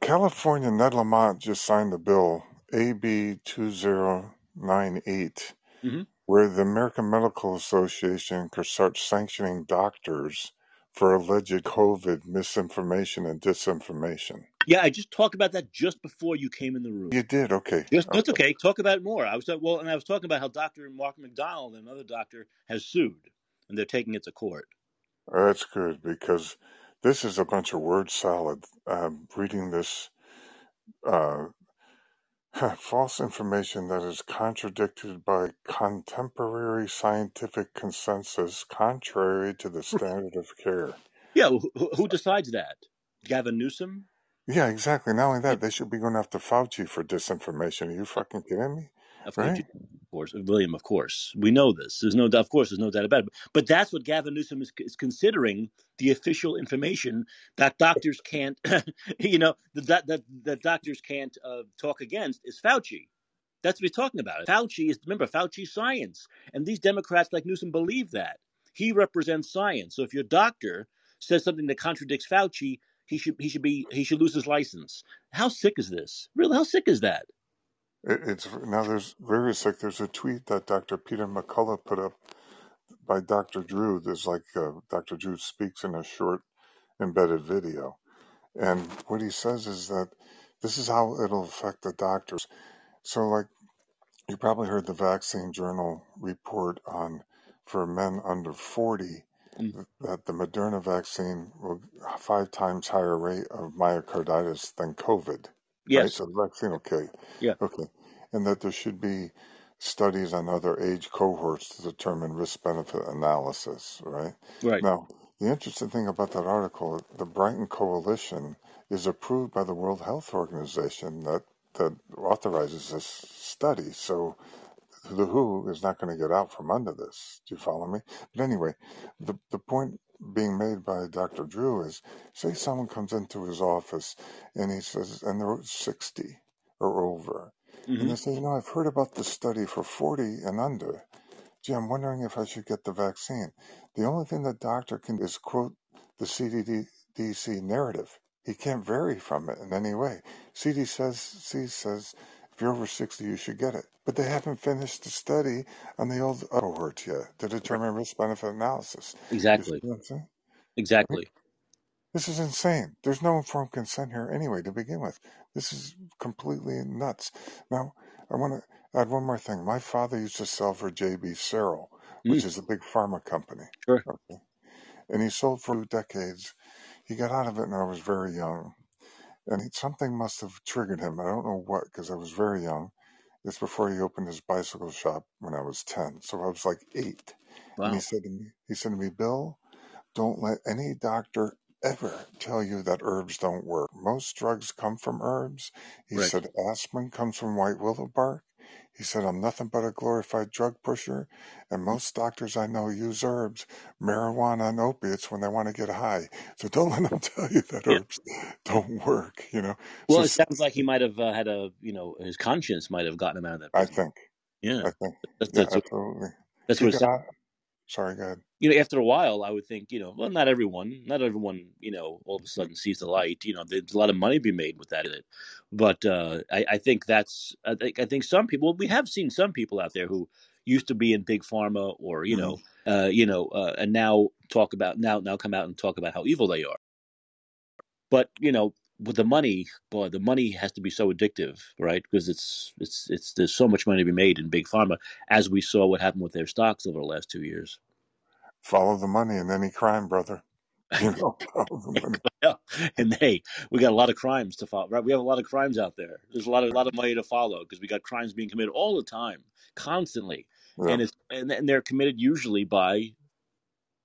California, Ned Lamont just signed the bill AB 2098, Mhm. where the American Medical Association could start sanctioning doctors for alleged COVID misinformation and disinformation. Yeah, I just talked about that just before you came in the room. You did? Okay. Just, that's okay. Talk about it more. I was well, and I was talking about how Doctor Mark McDonald, another doctor, has sued, and they're taking it to court. That's good because this is a bunch of word salad. Um, reading this uh, false information that is contradicted by contemporary scientific consensus, contrary to the standard of care. Yeah, who, who decides that? Gavin Newsom? Yeah, exactly. Not only that, they should be going after Fauci for disinformation. Are you fucking kidding me? Of course, Right? of course, William. Of course, we know this. There's no, doubt. of course, there's no doubt about it. But that's what Gavin Newsom is, is considering the official information that doctors can't, you know, that that that doctors can't uh, talk against is Fauci. That's what he's talking about. Fauci is remember Fauci science, and these Democrats like Newsom believe that he represents science. So if your doctor says something that contradicts Fauci, he should he should be he should lose his license. How sick is this? Really, how sick is that? It, it's now there's very sick. There's a tweet that Dr. Peter McCullough put up by Dr. Drew. There's like uh, Dr. Drew speaks in a short embedded video. And what he says is that this is how it'll affect the doctors. So, like, you probably heard the Vaccine Journal report on for men under 40 Mm. that the Moderna vaccine will five times higher rate of myocarditis than COVID. Right? Yes. So the vaccine, okay. Yeah. Okay. And that there should be studies on other age cohorts to determine risk benefit analysis, right? Right. Now, the interesting thing about that article, the Brighton Coalition is approved by the World Health Organization that, that authorizes this study. So the WHO is not going to get out from under this. Do you follow me? But anyway, the, the point being made by Dr. Drew is say someone comes into his office and he says, and they're 60 or over, hmm and they say, you know, I've heard about this study for 40 and under. Gee, I'm wondering if I should get the vaccine. The only thing the doctor can do is quote the CDC narrative. He can't vary from it in any way. CDC says, C says if you're over 60, you should get it. But they haven't finished the study on the old cohort yet to determine risk benefit analysis. Exactly. what I'm saying? Right? Exactly. This is insane. There's no informed consent here anyway to begin with. This is completely nuts. Now, I want to add one more thing. My father used to sell for JB Searle, which Mm, is a big pharma company. sure. Okay. And he sold for decades. He got out of it when I was very young. And something must have triggered him. I don't know what, because I was very young. It's before he opened his bicycle shop when I was 10. So I was like eight. And he said to me, he said to me, Bill, don't let any doctor ever tell you that herbs don't work. Most drugs come from herbs. He Right. said aspirin comes from white willow bark. He said I'm nothing but a glorified drug pusher, and most doctors I know use herbs, marijuana, and opiates when they want to get high. So don't let them tell you that Yeah. herbs don't work. You know. Well, So it sounds like he might have uh, had a, you know, his conscience might have gotten him out of that I think. Yeah, I think. that's Yeah, that's absolutely. that's what it sounds. Sorry, go ahead. You know, after a while, I would think, you know, well, not everyone, not everyone, you know, all of a sudden sees the light. You know, there's a lot of money to be made with that in it, but uh, I, I think that's, I think, I think some people, we have seen some people out there who used to be in big pharma, or you Mhm. know, uh, you know, uh, and now talk about now now come out and talk about how evil they are. But you know, with the money, boy, the money has to be so addictive, right? Because it's it's it's there's so much money to be made in big pharma, as we saw what happened with their stocks over the last two years. Follow the money in any crime, brother. You know, follow the money. Yeah, and hey, we got a lot of crimes to follow, right? We have a lot of crimes out there. There's a lot of lot of money to follow because we got crimes being committed all the time, constantly, Yeah. and it's and, and they're committed usually by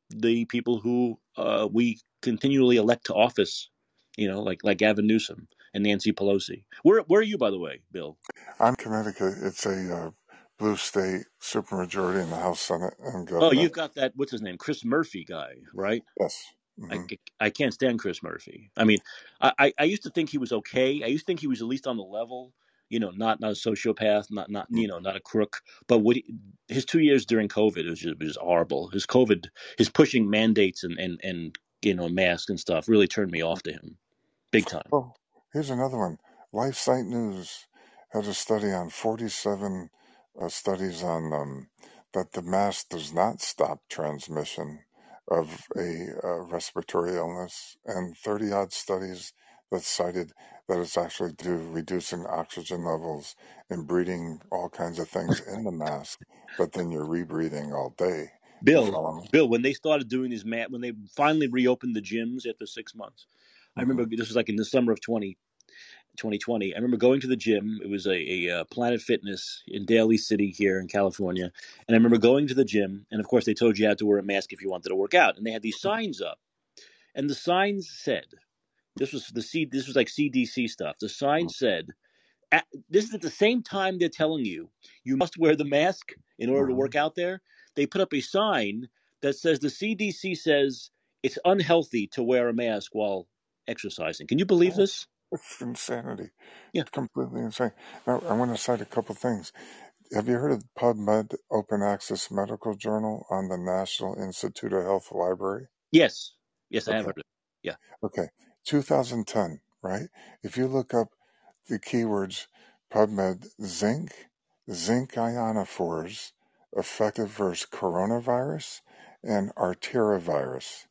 the people who uh, we continually elect to office. You know, like like Gavin Newsom and Nancy Pelosi. Where where are you, by the way, Bill? I'm Connecticut. It's a uh, blue state supermajority in the House, Senate, and go. Oh, you've got that. What's his name? Chris Murphy guy, right? Yes. I, hmm I can't stand Chris Murphy. I mean, I, I- I used to think he was okay. I used to think he was at least on the level, you know, not not a sociopath, not not you know, not a crook. But what he, his two years during COVID was just, was horrible. His COVID, his pushing mandates and and and you know masks and stuff really turned me off to him, big time. Well, here's another one. Life Site News had a study on 47 uh, studies on um, that the mask does not stop transmission of a uh, respiratory illness, and 30 odd studies that cited that it's actually due to reducing oxygen levels and breathing all kinds of things in the mask but then you're rebreathing all day. Bill. Bill, when they started doing these mat, when they finally reopened the gyms after six months, I remember this was like in the summer of 20, 2020. I remember going to the gym. It was a, a, uh Planet Fitness in Daly City here in California, and I remember going to the gym. And of course, they told you had to wear a mask if you wanted to work out, and they had these signs up, and the signs said, "This was the C. This was like CDC stuff." The sign said. At, this is at the same time they're telling you you must wear the mask in order to hmm work out there. They put up a sign that says the CDC says it's unhealthy to wear a mask while exercising. Can you believe this? It's insanity. Yeah. It's completely insane. Now, I want to cite a couple things. Have you heard of PubMed, Open Access Medical Journal on the National Institute of Health Library? Yes. Yes, I have heard of it. Yeah. okay. 2010, right? If you look up the keywords PubMed zinc, zinc ionophores, effective versus coronavirus, and arterivirus,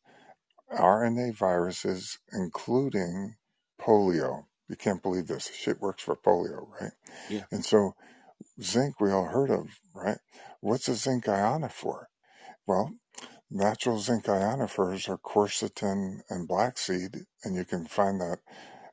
RNA viruses, including polio. You can't believe this. Shit works for polio, right? Yeah. And so zinc we all heard of, right? What's a zinc ionophore? Well, natural zinc ionophores are quercetin and black seed, and you can find that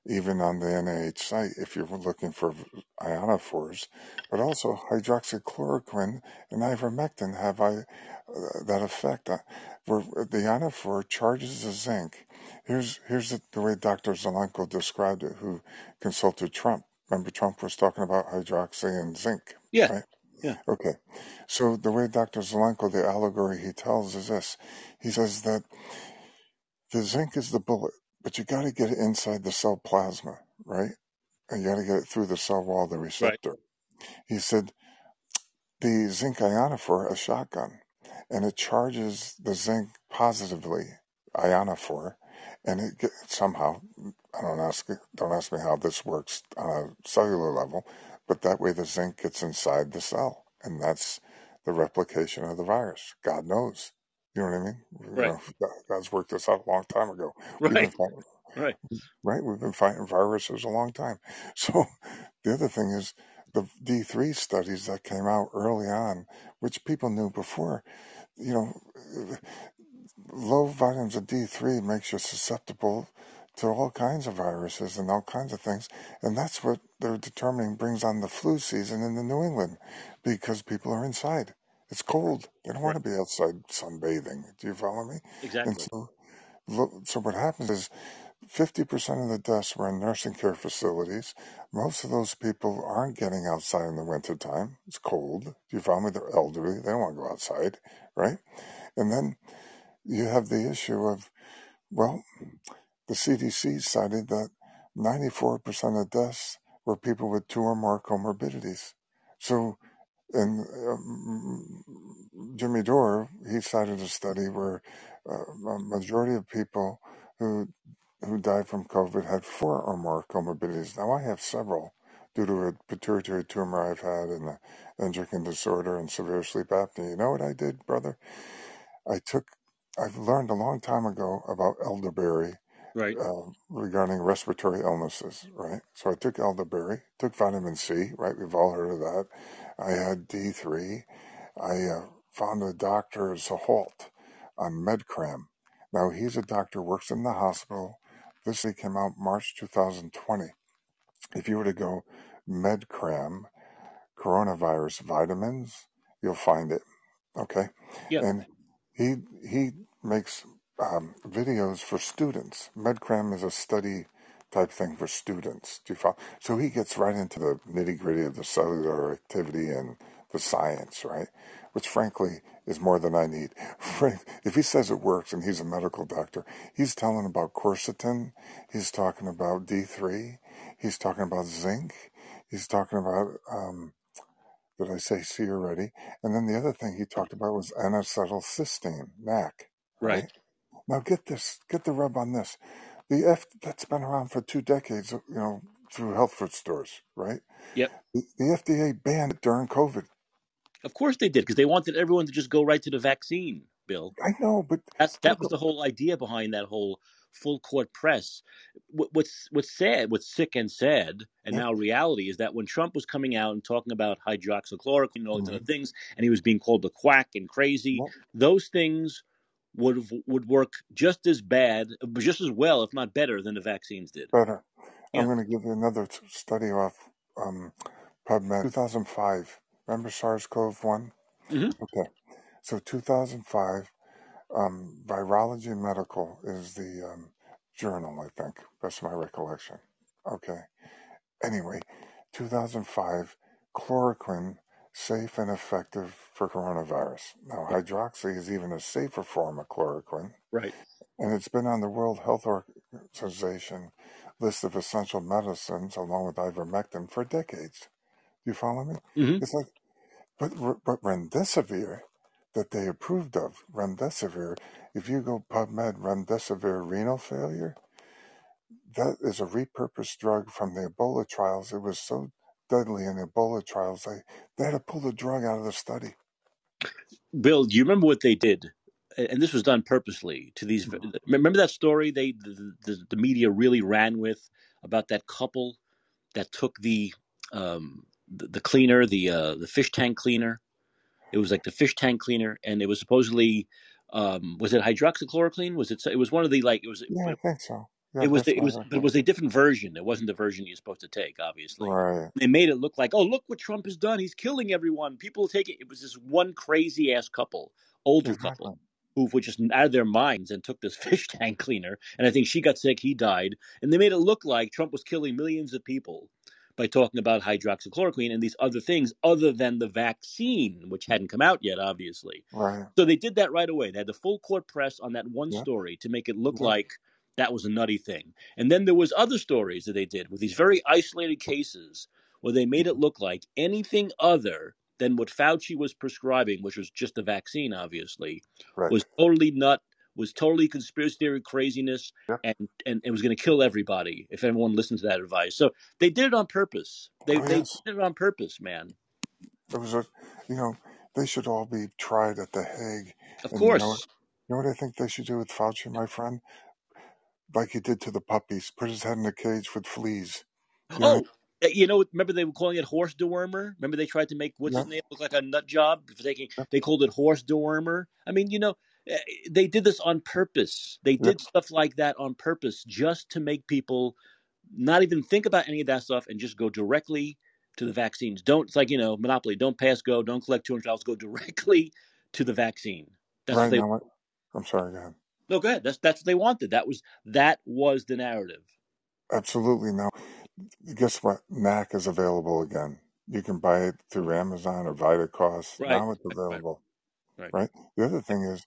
even on the NIH site if you're looking for ionophores. But also hydroxychloroquine and ivermectin have I, uh, that effect. Uh, where the ionophore charges the zinc. Here's here's the, the way Dr. Zelenko described it, who consulted Trump. Remember, Trump was talking about hydroxy and zinc, Yeah. right? Yeah. Okay. So the way Dr. Zelenko, the allegory he tells is this. He says that the zinc is the bullet, but you got to get it inside the cell plasma, right? And you got to get it through the cell wall, the Right. receptor. He said the zinc ionophore, a shotgun, and it charges the zinc positively, ionophore, and it get, somehow, I don't ask, don't ask me how this works on a cellular level, but that way the zinc gets inside the cell, and that's the replication of the virus. God knows. You know what I mean? You know, God's worked this out a long time ago. Right. fighting, Right. right? We've been fighting viruses a long time. So the other thing is the D3 studies that came out early on, which people knew before, you know, low volumes of D3 makes you susceptible to all kinds of viruses and all kinds of things. And that's what they're determining brings on the flu season in the New England because people are inside. It's cold. They don't Right. want to be outside sunbathing. Do you follow me? And Exactly. so, so what happens is 50% of the deaths were in nursing care facilities. Most of those people aren't getting outside in the wintertime. It's cold. Do you follow me? They're elderly. They don't want to go outside, right? And then you have the issue of, well, the CDC cited that 94% of deaths were people with two or more comorbidities. So and um, Jimmy Dore, he cited a study where uh, a majority of people who who died from COVID had four or more comorbidities. Now I have several due to a pituitary tumor I've had and an endocrine disorder and severe sleep apnea. You know what I did, brother? I took. I've learned a long time ago about elderberry Right. uh, regarding respiratory illnesses, right? So I took elderberry, took vitamin C, right? We've all heard of that. I had D3. I uh, found a doctor, Seheult, on Medcram. Now, he's a doctor, works in the hospital. This thing came out March 2020. If you were to go Medcram, coronavirus vitamins, you'll find it. Okay? Yep. And he he makes um, videos for students. Medcram is a study type thing for students. Do you follow? So he gets right into the nitty gritty of the cellular activity and the science, right? Which frankly is more than I need. if he says it works and he's a medical doctor, he's telling about quercetin, he's talking about D3, he's talking about zinc, he's talking about um, did I say C already? And then the other thing he talked about was N-acetylcysteine, NAC. Right. Right. Now get this, get the rub on this. The F that's been around for two decades, uh, you know, through health food stores, right? Yep. The, the FDA banned it during COVID. Of course they did because they wanted everyone to just go right to the vaccine. Bill. I know, but That's that was the whole idea behind that whole full court press. What's what's sad, what's sick and sad, and Yep. now reality is that when Trump was coming out and talking about hydroxychloroquine and all these other Mhm. things, and he was being called a quack and crazy, those things would would work just as bad, just as well, if not better, than the vaccines did. better. Yeah. I'm going to give you another study off um, PubMed 2005. Remember SARS-CoV-1? Mhm. Okay. So 2005, um, Virology Medical is the um, journal, I think. That's my recollection. Okay. Anyway, 2005, chloroquine, safe and effective for coronavirus. Now, hydroxy is even a safer form of chloroquine, Right. and it's been on the World Health Organization list of essential medicines along with ivermectin for decades. Do you follow me? hmm It's like, but but remdesivir that they approved of remdesivir. If you go PubMed remdesivir renal failure, that is a repurposed drug from the Ebola trials. It was so deadly in the Ebola trials they they had to pull the drug out of the study. Bill, do you remember what they did? And this was done purposely to these. Mhm. Remember that story they the, the, the media really ran with about that couple that took the um, the, the cleaner, the uh, the fish tank cleaner. It was like the fish tank cleaner, and it was supposedly um, was it hydroxychloroquine? Was it? It was one of the like it was. Yeah, I think so. Yeah, It was the, it was but it was a different version. It wasn't the version you're supposed to take, obviously. Right. They made it look like, oh, look what Trump has done. He's killing everyone. People take it. It was this one crazy ass couple, older couple, who were just out of their minds and took this fish tank cleaner. And I think she got sick, he died. And they made it look like Trump was killing millions of people by talking about hydroxychloroquine and these other things other than the vaccine, which hadn't come out yet, obviously. Right. So they did that right away. They had the full court press on that one story to make it look like that was a nutty thing. And then there was other stories that they did with these very isolated cases where they made it look like anything other than what Fauci was prescribing, which was just a vaccine, obviously, Right. was totally nut, was totally conspiracy theory craziness, Yep. and, and it was going to kill everybody if everyone listened to that advice. So they did it on purpose. They, Oh they did it on purpose, man. It was a you know, they should all be tried at the Hague. Of And you know course. you know what I think they should do with Fauci, my friend? Like he did to the puppies. Put his head in a cage with fleas. You know? Oh, uh, you know, remember they were calling it horse dewormer? Remember they tried to make what's Yep. his name look like a nut job for taking? Yep. They called it horse dewormer. I mean, you know, eh, Eh, they did this on purpose. They did stuff like that on purpose just to make people not even think about any of that stuff and just go directly to the vaccines. Don't it's like you know monopoly. Don't pass go. Don't collect two hundred dollars. Go directly to the vaccine. That's what they. I'm sorry, go ahead. No, go ahead. That's that's what they wanted. That was that was the narrative. Absolutely. Now guess what? NAC is available again. You can buy it through Amazon or Vitacost. Right. Now it's Right. Right. available. Right. Right? The other thing is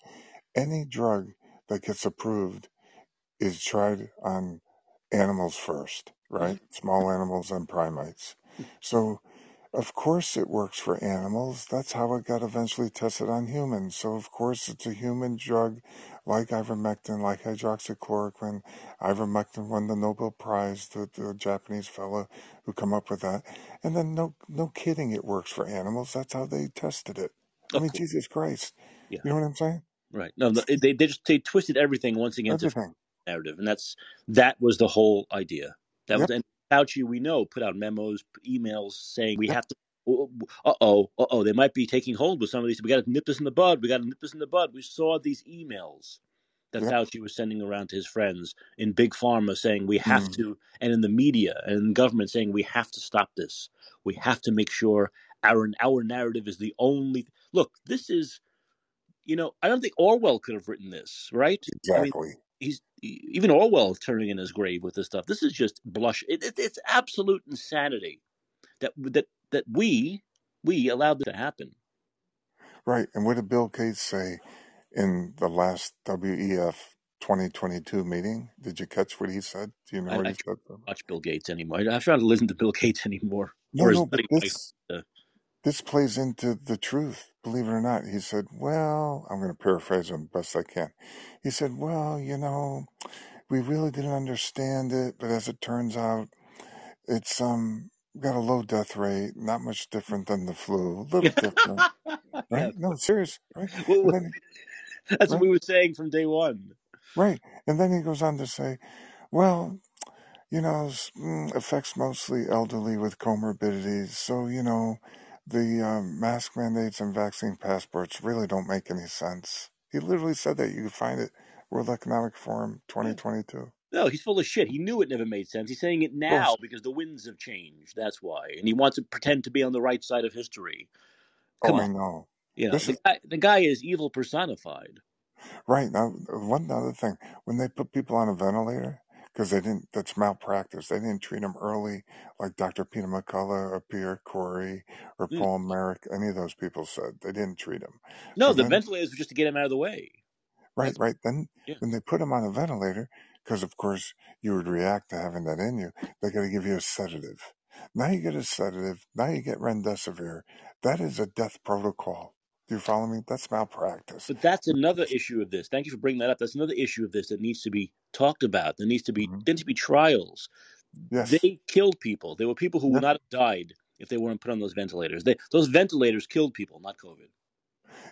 any drug that gets approved is tried on animals first, right? Small animals and primates. Mm. So Of course it works for animals. That's how it got eventually tested on humans. So of course it's a human drug like ivermectin, like hydroxychloroquine. Ivermectin won the Nobel Prize, the, the Japanese fellow who come up with that. And then no no kidding it works for animals. That's how they tested it. I Of mean, course. Jesus Christ. Yeah. You know what I'm saying? Right. No, no, they they just they twisted everything once again to Everything. narrative, and that's that was the whole idea. That Yep. was and Fauci, we know, put out memos, emails saying we Yep. have to. Uh oh, uh oh, they might be taking hold with some of these. We got to nip this in the bud. We got to nip this in the bud. We saw these emails that Yep. Fauci was sending around to his friends in big pharma saying we have Mm. to, and in the media and in government saying we have to stop this. We have to make sure our our narrative is the only. Look, this is, you know, I don't think Orwell could have written this, right? I mean, Exactly. he's even Orwell is turning in his grave with this stuff. This is just blush. It, it, it's absolute insanity that that that we we allowed this to happen. Right. And what did Bill Gates say in the last WEF 2022 meeting? Did you catch what he said? Do you know I, what I he said? watch Bill Gates anymore. I, I try not to listen to Bill Gates anymore, No, no, but this this plays into the truth, believe it or not. He said, Well, I'm going to paraphrase him best I can. He said, Well, you know, we really didn't understand it, but as it turns out, it's um got a low death rate, not much different than the flu, a little different, right? No, serious, right? well, And then, that's what right, we were saying from day one. right, and then he goes on to say, well, you know, s- mm, affects mostly elderly with comorbidities. So, you know, the um, mask mandates and vaccine passports really don't make any sense. He literally said that. You can find it, World Economic Forum Yeah. 2022. No, he's full of shit. He knew it never made sense. He's saying it now because the winds have changed. That's why, and he wants to pretend to be on the right side of history. Come Oh, I on, know. you know the is guy. The guy is evil personified. right. Now, one other thing when they put people on a ventilator, because they didn't, that's malpractice. They didn't treat them early, like Dr. Peter McCullough or Pierre Kory or Mm. Paul Marik. Any of those people said they didn't treat them. No, So the then ventilators were just to get him out of the way. Right, That's right. Then yeah. when they put him on a ventilator, because of course you would react to having that in you, they got to give you a sedative. Now you get a sedative. Now you get remdesivir. That is a death protocol. Do you follow me? That's malpractice. But that's another issue of this. Thank you for bringing that up. That's another issue of this that needs to be talked about. There needs to be hmm there needs to be trials. Yes. They killed people. There were people who would not have died if they weren't put on those ventilators. They, those ventilators killed people, not COVID.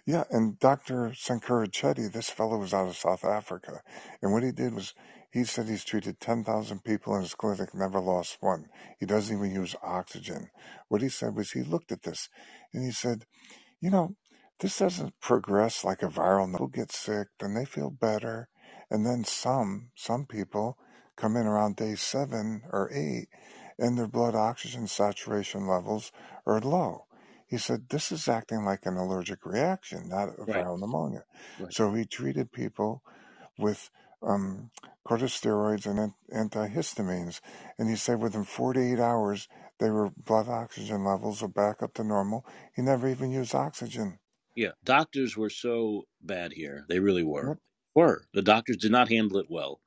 Yeah, and Dr. Shankara Chetty, this fellow was out of South Africa. And what he did was he said he's treated 10,000 people in his clinic, never lost one. He doesn't even use oxygen. What he said was he looked at this and he said, you know, this doesn't progress like a viral. People get sick, then they feel better. And then some, some people come in around day seven or eight and their blood oxygen saturation levels are low. He said, this is acting like an allergic reaction, not a Right. viral pneumonia. Right. So he treated people with um, corticosteroids and an- antihistamines. And he said within 48 hours, they were blood oxygen levels are back up to normal. He never even used oxygen. Yeah. Doctors were so bad here. They really were. Yep, Were. The doctors did not handle it well.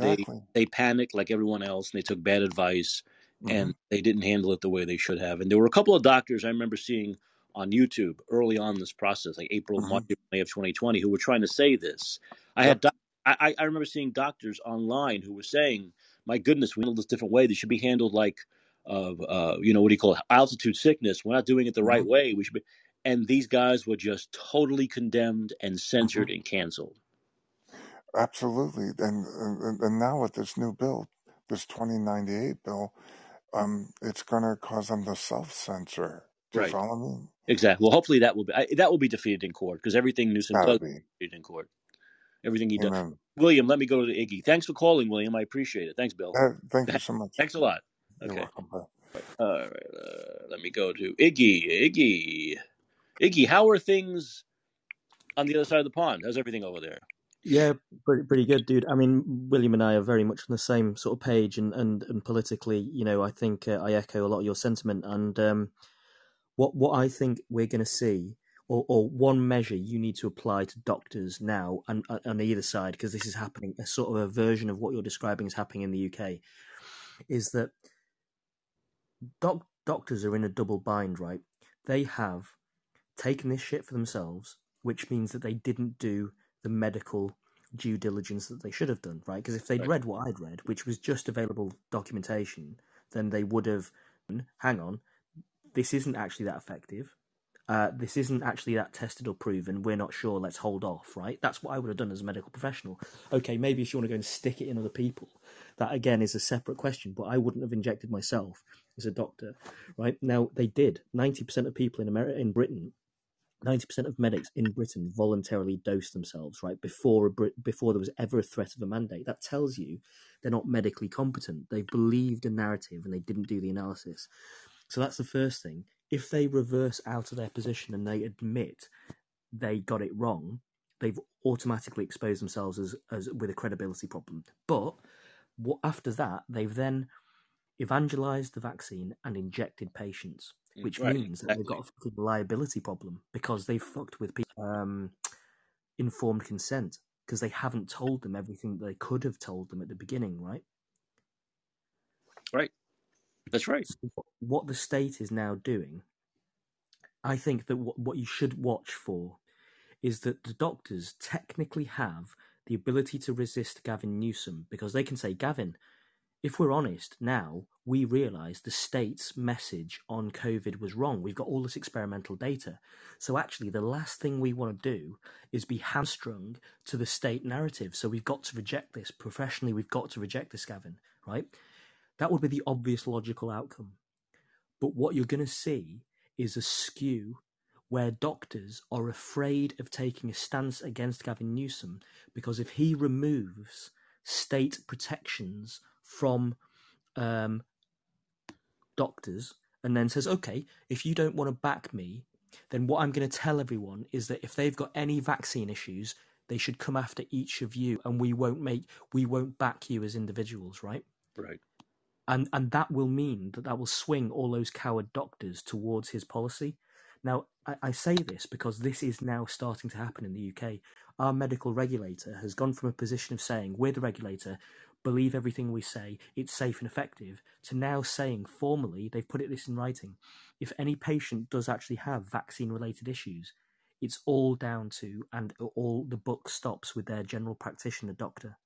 They exactly. they panicked like everyone else and they took bad advice hmm and they didn't handle it the way they should have. And there were a couple of doctors I remember seeing on YouTube early on in this process, like April, hmm March, May of 2020, who were trying to say this. I Yep. had doc- I, I remember seeing doctors online who were saying, "My goodness, we handle this different way. This should be handled like, uh, uh, you know, what do you call it, altitude sickness. We're not doing it the right way. We should be." And these guys were just totally condemned and censored and canceled. Absolutely. And, and and now with this new bill, this 2098 bill, um, it's going to cause them to self-censor. Do you Right. follow me? Exactly. Well, hopefully that will be I, that will be defeated in court because everything Newsom does be. defeated in court. Everything he does. Amen. William, let me go to Iggy. Thanks for calling, William. I appreciate it. Thanks, Bill. Uh, thank you so much. Thanks a lot. You're Okay. welcome. All right. Uh, let me go to Iggy. Iggy. Iggy, how are things on the other side of the pond? How's everything over there? Yeah, pretty pretty good, dude. I mean, William and I are very much on the same sort of page, and and, and politically, you know, I think uh, I echo a lot of your sentiment. And um, what what I think we're going to see, or, or one measure you need to apply to doctors now, and uh, on either side, because this is happening, a sort of a version of what you're describing is happening in the UK, is that doc- doctors are in a double bind, right? They have taken this shit for themselves, which means that they didn't do the medical due diligence that they should have done, right? Because if they'd Right. read what I'd read, which was just available documentation, then they would have, hang on, this isn't actually that effective. Uh, this isn't actually that tested or proven. We're not sure. Let's hold off, right? That's what I would have done as a medical professional. Okay, maybe if you want to go and stick it in other people, that again is a separate question. But I wouldn't have injected myself as a doctor, right? Now they did. Ninety percent of people in America, in Britain, ninety percent of medics in Britain voluntarily dose themselves, right? Before a, before there was ever a threat of a mandate. That tells you they're not medically competent. They believed a narrative and they didn't do the analysis. So that's the first thing. If they reverse out of their position and they admit they got it wrong, they've automatically exposed themselves as, as with a credibility problem. But what, after that, they've then evangelized the vaccine and injected patients, which Right, means that they've got a fucking liability problem because they've fucked with people, um, informed consent because they haven't told them everything that they could have told them at the beginning, right? right? That's right. So what the state is now doing, I think that what, what you should watch for is that the doctors technically have the ability to resist Gavin Newsom because they can say, Gavin, if we're honest now, we realise the state's message on COVID was wrong. We've got all this experimental data. So actually, the last thing we want to do is be hamstrung to the state narrative. So we've got to reject this. Professionally, we've got to reject this, Gavin, right? That would be the obvious logical outcome. But what you're going to see is a skew where doctors are afraid of taking a stance against Gavin Newsom because if he removes state protections from um, doctors and then says, okay, if you don't want to back me, then what I'm going to tell everyone is that if they've got any vaccine issues, they should come after each of you, and we won't make we won't back you as individuals, right? Right. and and that will mean that that will swing all those coward doctors towards his policy. Now, I, I say this because this is now starting to happen in the UK. Our medical regulator has gone from a position of saying we're the regulator, believe everything we say, it's safe and effective, to now saying formally they've put it this in writing. If any patient does actually have vaccine-related issues, it's all down to and all the book stops with their general practitioner doctor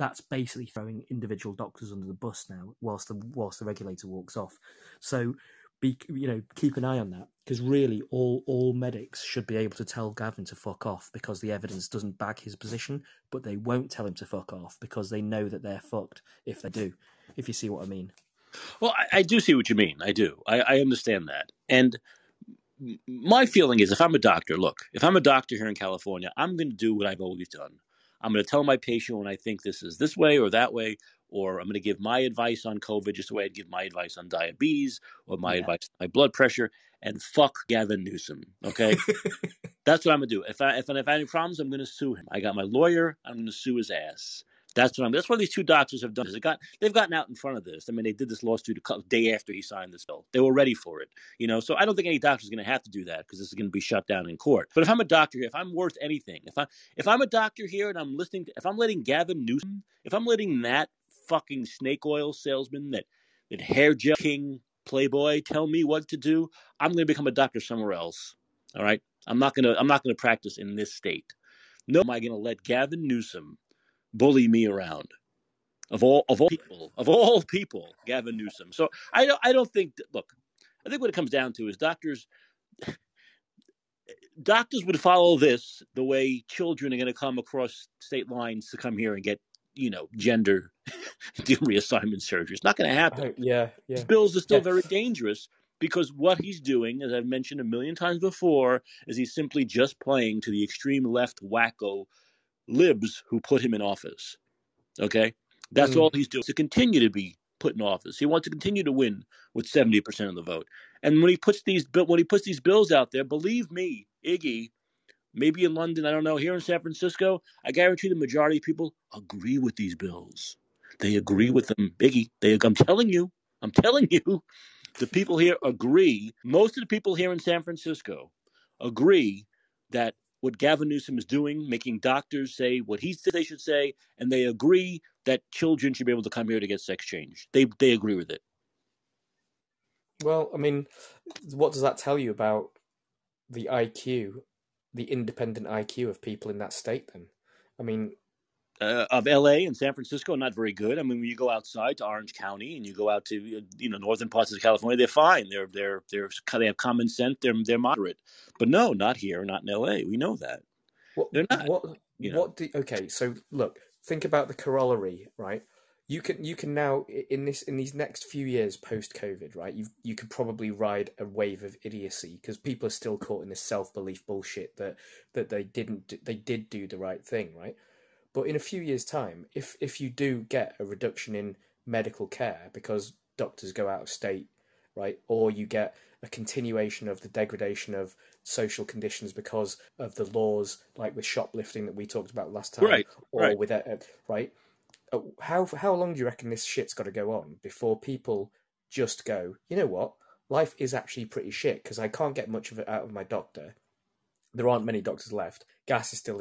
that's basically throwing individual doctors under the bus now whilst the whilst the regulator walks off so be you know keep an eye on that because really all all medics should be able to tell Gavin to fuck off because the evidence doesn't back his position but they won't tell him to fuck off because they know that they're fucked if they do if you see what I mean Well, I, I do see what you mean. I do. I, I understand that. And my feeling is if I'm a doctor, look, if I'm a doctor here in California, I'm going to do what I've always done. I'm going to tell my patient when I think this is this way or that way, or I'm going to give my advice on COVID just the way I'd give my advice on diabetes or my Yeah. advice on my blood pressure. And fuck Gavin Newsom. Okay. That's what I'm gonna do. If I if, if I have any problems, I'm gonna sue him. I got my lawyer. I'm gonna sue his ass. That's what I'm. That's what these two doctors have done. Is it got they've gotten out in front of this. I mean, they did this lawsuit a couple, day after he signed this bill. They were ready for it, you know. So I don't think any doctor is going to have to do that because this is going to be shut down in court. But if I'm a doctor here, if I'm worth anything, if I if I'm a doctor here and I'm listening, to, if I'm letting Gavin Newsom, if I'm letting that fucking snake oil salesman, that that hair gel king playboy tell me what to do, I'm going to become a doctor somewhere else. All right. I'm not gonna I'm not gonna practice in this state. No, am I gonna let Gavin Newsom bully me around? Of all of all people, of all people, Gavin Newsom. So I don't I don't think look, I think what it comes down to is doctors doctors would follow this the way children are gonna come across state lines to come here and get, you know, gender reassignment surgery. It's not gonna happen Oh, yeah, yeah. bills are still Yeah. very dangerous because what he's doing, as I've mentioned a million times before, is he's simply just playing to the extreme left wacko libs who put him in office. Okay? That's Mm. all he's doing to continue to be put in office. He wants to continue to win with 70% of the vote. And when he puts these when he puts these bills out there, believe me, Iggy, maybe in London, I don't know, here in San Francisco, I guarantee the majority of people agree with these bills. They agree with them, Biggie. They I'm telling you, I'm telling you, the people here agree. Most of the people here in San Francisco agree that what Gavin Newsom is doing, making doctors say what he said they should say, and they agree that children should be able to come here to get sex change. They they agree with it. Well, I mean, what does that tell you about the IQ, the independent IQ of people in that state? Then, I mean, uh, of LA and San Francisco not very good. I mean, when you go outside to Orange County and you go out to you know northern parts of California, they're fine. They're they're they're they have common sense. They're they're moderate. But no, not here, not in LA. We know that. What they're not. What you know. what do okay? So look, think about the corollary, right? You can you can now in this in these next few years post COVID, right? You you could probably ride a wave of idiocy because people are still caught in this self belief bullshit that that they didn't they did do the right thing, right? But in a few years' time, if if you do get a reduction in medical care because doctors go out of state, right, or you get a continuation of the degradation of social conditions because of the laws, like with shoplifting that we talked about last time, right, or right. with uh, right. Uh, how how long do you reckon this shit's got to go on before people just go, you know what, life is actually pretty shit because I can't get much of it out of my doctor. There aren't many doctors left gas is still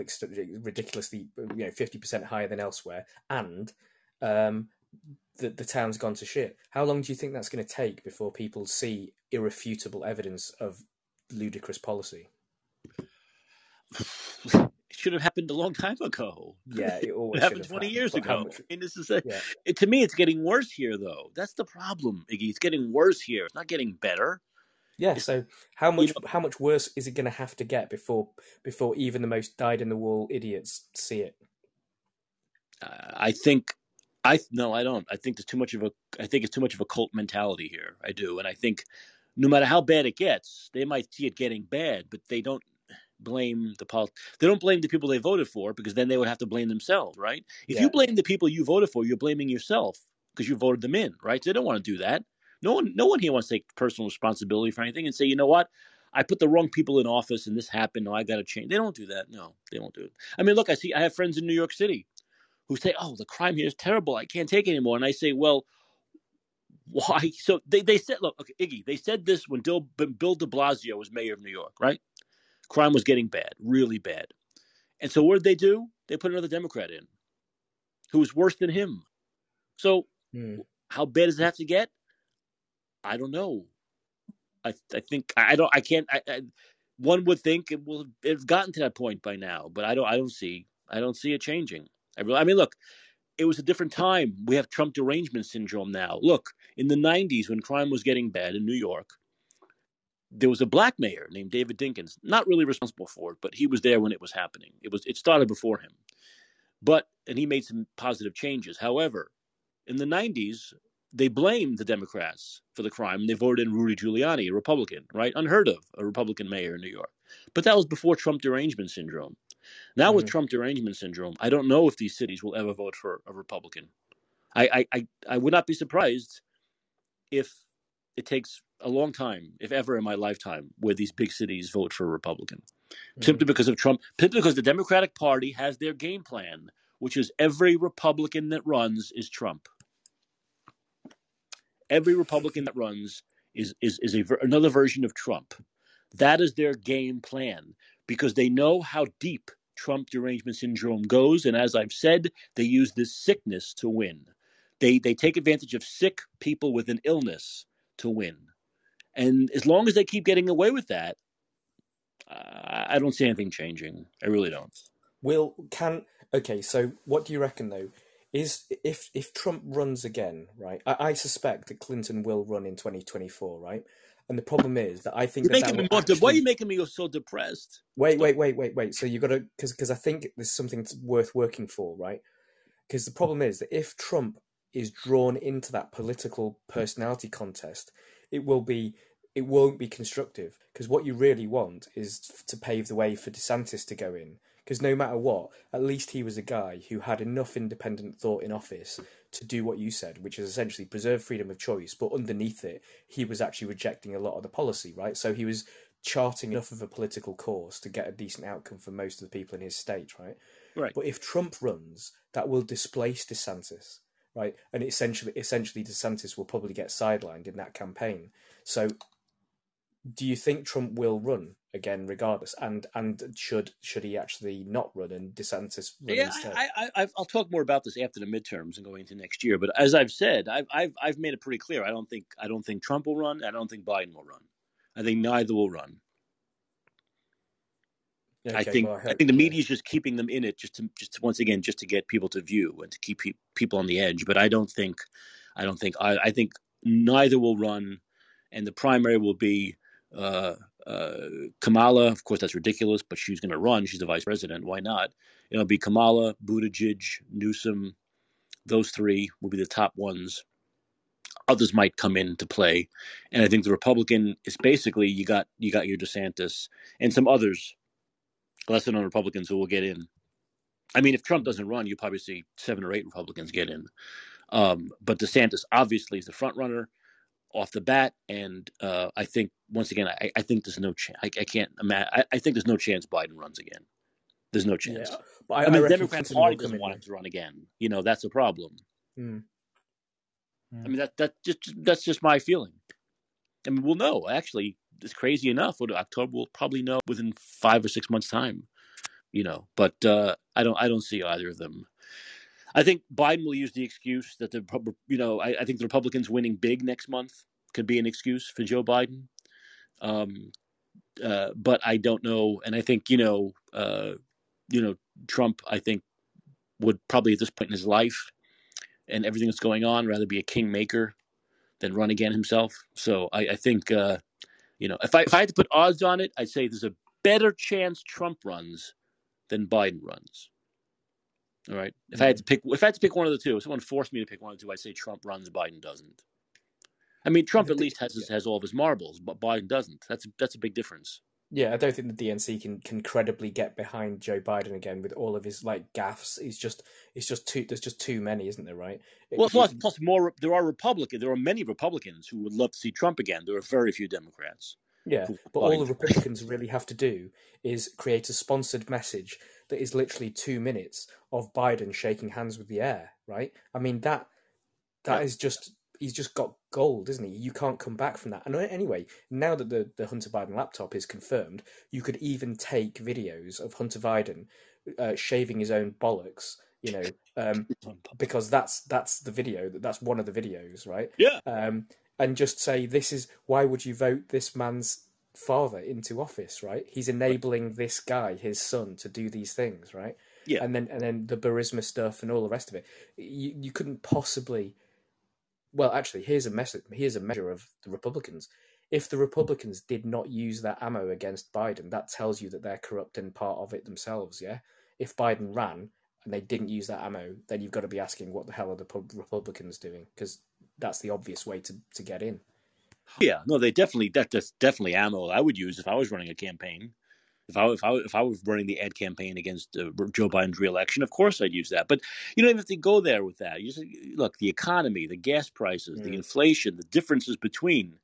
ridiculously, you know, fifty percent higher than elsewhere, and um, the the town's gone to shit. How long do you think that's going to take before people see irrefutable evidence of ludicrous policy? it should have happened a long time ago. Yeah, it always it happened twenty happened. years ago. much... I mean, this is a, yeah. it, to me, it's getting worse here, though. That's the problem, Iggy. It's getting worse here. It's not getting better. Yeah. So how much how much worse is it going to have to get before before even the most dyed in the wool idiots see it? Uh, I think I no, I don't. I think there's too much of a. I think it's too much of a cult mentality here. I do, and I think no matter how bad it gets, they might see it getting bad, but they don't blame the pol- They don't blame the people they voted for because then they would have to blame themselves, right? If yeah. you blame the people you voted for, you're blaming yourself because you voted them in, right? So they don't want to do that. No one, no one here wants to take personal responsibility for anything and say, you know what, I put the wrong people in office and this happened. No, I got to change. They don't do that. No, they don't do it. I mean, look, I see, I have friends in New York City who say, oh, the crime here is terrible. I can't take it anymore. And I say, well, why? So they, they said, look, okay, Iggy, they said this when Bill, Bill de Blasio was mayor of New York, right? Crime was getting bad, really bad. And so what did they do? They put another Democrat in who was worse than him. So mm. how bad does it have to get? I don't know. I I think I don't. I can't. I, I, one would think it will have gotten to that point by now, but I don't. I don't see. I don't see it changing. I really. I mean, look, it was a different time. We have Trump derangement syndrome now. Look, in the '90s when crime was getting bad in New York, there was a black mayor named David Dinkins. Not really responsible for it, but he was there when it was happening. It was. It started before him, but and he made some positive changes. However, in the '90s, they blamed the Democrats for the crime. They voted in Rudy Giuliani, a Republican, right? Unheard of, a Republican mayor in New York. But that was before Trump derangement syndrome. Now, mm-hmm. with Trump derangement syndrome, I don't know if these cities will ever vote for a Republican. I, I, I, I would not be surprised if it takes a long time, if ever in my lifetime, where these big cities vote for a Republican. Mm-hmm. Simply because of Trump, simply because the Democratic Party has their game plan, which is every Republican that runs is Trump every Republican that runs is is is a, another version of Trump. That is their game plan because they know how deep Trump derangement syndrome goes, and as I've said, they use this sickness to win. They they take advantage of sick people with an illness to win, and as long as they keep getting away with that, uh, I don't see anything changing. I really don't. Will can okay. So what do you reckon though? Is if if Trump runs again, right? I, I, suspect that Clinton will run in 2024, right? And the problem is that I think You're that making that me more. actually... Why are you making me so depressed? Wait, wait, wait, wait, wait. So you got to because because I think there's something worth working for, right? Because the problem is that if Trump is drawn into that political personality contest, it will be it won't be constructive because what you really want is to pave the way for DeSantis to go in because no matter what, at least he was a guy who had enough independent thought in office to do what you said, which is essentially preserve freedom of choice. But underneath it, he was actually rejecting a lot of the policy, right? So he was charting enough of a political course to get a decent outcome for most of the people in his state, right? Right. But if Trump runs, that will displace DeSantis, right? And essentially, essentially, DeSantis will probably get sidelined in that campaign. So, do you think Trump will run again, regardless. And and should should he actually not run and DeSantis run Yeah, instead? I, I, I, I'll talk more about this after the midterms and going into next year. But as I've said, I've, I've, I've made it pretty clear. I don't think, I don't think Trump will run. I don't think Biden will run. I think neither will run. Okay, I think, well, I hope- think the yeah. media is just keeping them in it, just to, just to, once again, just to get people to view and to keep pe- people on the edge. But I don't think, I don't think, I, I think neither will run, and the primary will be uh, uh, Kamala. Of course, that's ridiculous, but she's going to run. She's the vice president. Why not? It'll be Kamala, Buttigieg, Newsom. Those three will be the top ones. Others might come into play, and I think the Republican is basically you got you got your DeSantis and some others, lesser known Republicans who will get in. I mean, if Trump doesn't run, you probably see seven or eight Republicans get in. Um, but DeSantis obviously is the front runner off the bat, and uh, I think once again, I, I think there's no chance. I, I can't imagine. I, I think there's no chance Biden runs again. There's no chance. Yeah, but I, mean, the reckon Democrat Party doesn't want him to run again. You know, that's a problem. Mm. I mean, that that just that's just my feeling. I mean, we'll know. Actually, it's crazy enough. What October we'll probably know within five or six months' time. You know, but uh, I don't I don't see either of them. I think Biden will use the excuse that the you know I, I think the Republicans winning big next month could be an excuse for Joe Biden. Um, uh, but I don't know, and I think you know, uh, you know, Trump. I think would probably at this point in his life and everything that's going on rather be a kingmaker than run again himself. So I, I think uh, you know if I if I had to put odds on it, I'd say there's a better chance Trump runs than Biden runs. All right. If I had to pick, if I had to pick one of the two, if someone forced me to pick one of the two, I'd say Trump runs, Biden doesn't. I mean, Trump The at least has his, has all of his marbles, but Biden doesn't. That's that's a big difference. Yeah, I don't think the DNC can can credibly get behind Joe Biden again with all of his like gaffes. He's just it's just too there's just too many, isn't there? Right? Well, plus, plus more. There are Republicans. There are many Republicans who would love to see Trump again. There are very few Democrats. Yeah, but all the Republicans really have to do is create a sponsored message that is literally two minutes of Biden shaking hands with the air, right? I mean that that Yeah. is just he's just got gold, isn't he? You can't come back from that. And anyway, now that the, the Hunter Biden laptop is confirmed, you could even take videos of Hunter Biden uh, shaving his own bollocks, you know, um, because that's that's the video. That that's one of the videos, right? Yeah. um, and just say this is why would you vote this man's father into office right? He's enabling this guy his son to do these things right? Yeah. and then and then the Burisma stuff and all the rest of it. You, you couldn't possibly well actually here's a message here's a measure of the republicans. If the republicans did not use that ammo against biden that tells you that they're corrupt and part of it themselves yeah? If biden ran and they didn't use that ammo then you've got to be asking what the hell are the republicans doing? Because that's the obvious way to, to get in. Yeah, no, they definitely that, that's definitely ammo I would use if I was running a campaign. If I if I if I was running the ad campaign against uh, Joe Biden's reelection, of course I'd use that. But you don't even have to go there with that. You just look the economy, the gas prices, the Mm. inflation, the differences between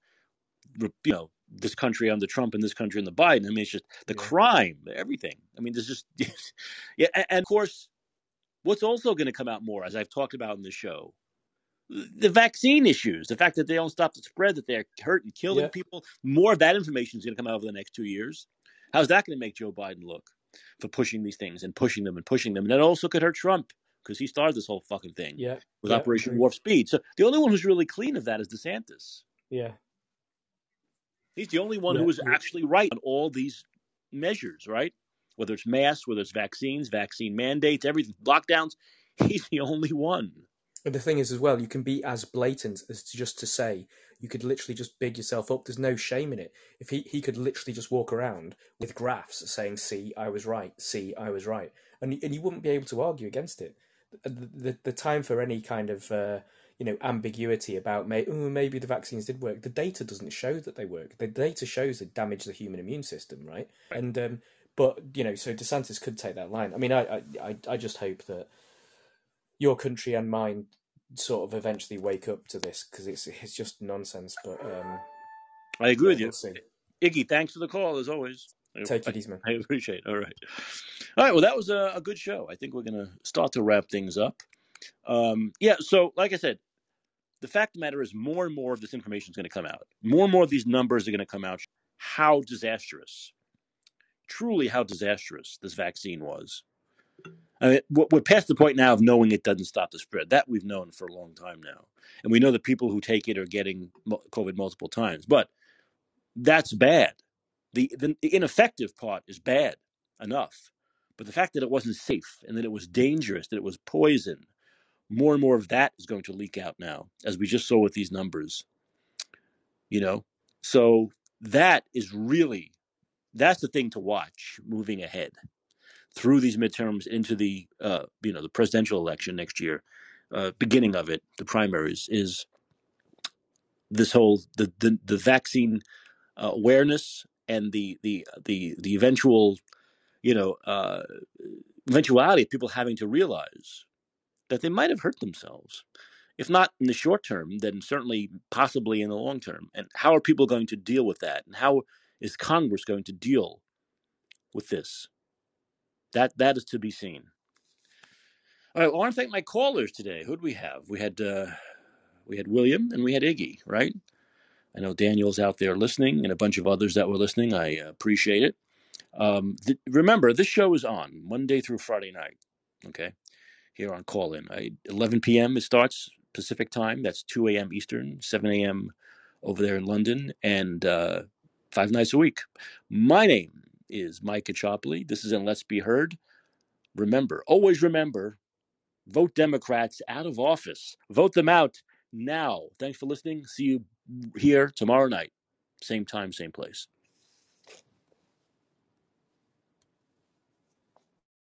you know this country under Trump and this country under Biden. I mean, it's just the Yeah. crime, everything. I mean, there's just yeah, and, and of course, what's also going to come out more, as I've talked about in the show, the vaccine issues, the fact that they don't stop the spread, that they're hurting, killing Yeah. people. More of that information is going to come out over the next two years. How's that going to make Joe Biden look for pushing these things and pushing them and pushing them? And that also could hurt Trump because he started this whole fucking thing Yeah, with yeah, Operation. Warp Speed. So the only one who's really clean of that is DeSantis. yeah, He's the only one who was actually right on all these measures, right? Whether it's masks, whether it's vaccines, vaccine mandates, everything, lockdowns. He's the only one. But the thing is, as well, you can be as blatant as to just to say you could literally just big yourself up. There's no shame in it. If he he could literally just walk around with graphs saying, "See, I was right. See, I was right," and and you wouldn't be able to argue against it. The the, the time for any kind of uh, you know ambiguity about may, oh, maybe the vaccines did work. The data doesn't show that they work. The data shows they damage the human immune system, right? And um, but you know, so DeSantis could take that line. I mean, I I, I just hope that your country and mine sort of eventually wake up to this because it's it's just nonsense. But um, I agree yeah, with you. we'll. Iggy, thanks for the call as always. Take I- it easy, man. I appreciate it. All right. All right. Well, that was a, a good show. I think we're going to start to wrap things up. Um, yeah. So, like I said, the fact of the matter is more and more of this information is going to come out. More and more of these numbers are going to come out. How disastrous truly how disastrous this vaccine was. I mean, we're past the point now of knowing it doesn't stop the spread. That we've known for a long time now, and we know that people who take it are getting COVID multiple times. But that's bad. The, the, the ineffective part is bad enough, but the fact that it wasn't safe and that it was dangerous, that it was poison, more and more of that is going to leak out now, as we just saw with these numbers. You know, so that is really that's the thing to watch moving ahead through these midterms into the uh, you know the presidential election next year, uh, beginning of it, the primaries is this whole the the, the vaccine uh, awareness and the the the the eventual you know uh, eventuality of people having to realize that they might have hurt themselves. If not in the short term then certainly possibly in the long term. And how are people going to deal with that? And how is congress going to deal with this that that is to be seen all right i want to thank my callers today who do we have we had uh, we had william and we had iggy right i know daniel's out there listening and a bunch of others that were listening i uh, appreciate it Um, th- remember, this show is on Monday through Friday night. Okay, here on Callin, 11 p.m. It starts Pacific time. That's 2 a.m. Eastern, 7 a.m. over there in London, and uh, five nights a week. My name is Mike Caccioppoli. This is in Let's Be Heard. Remember, always remember, vote Democrats out of office. Vote them out now. Thanks for listening. See you here tomorrow night, same time, same place.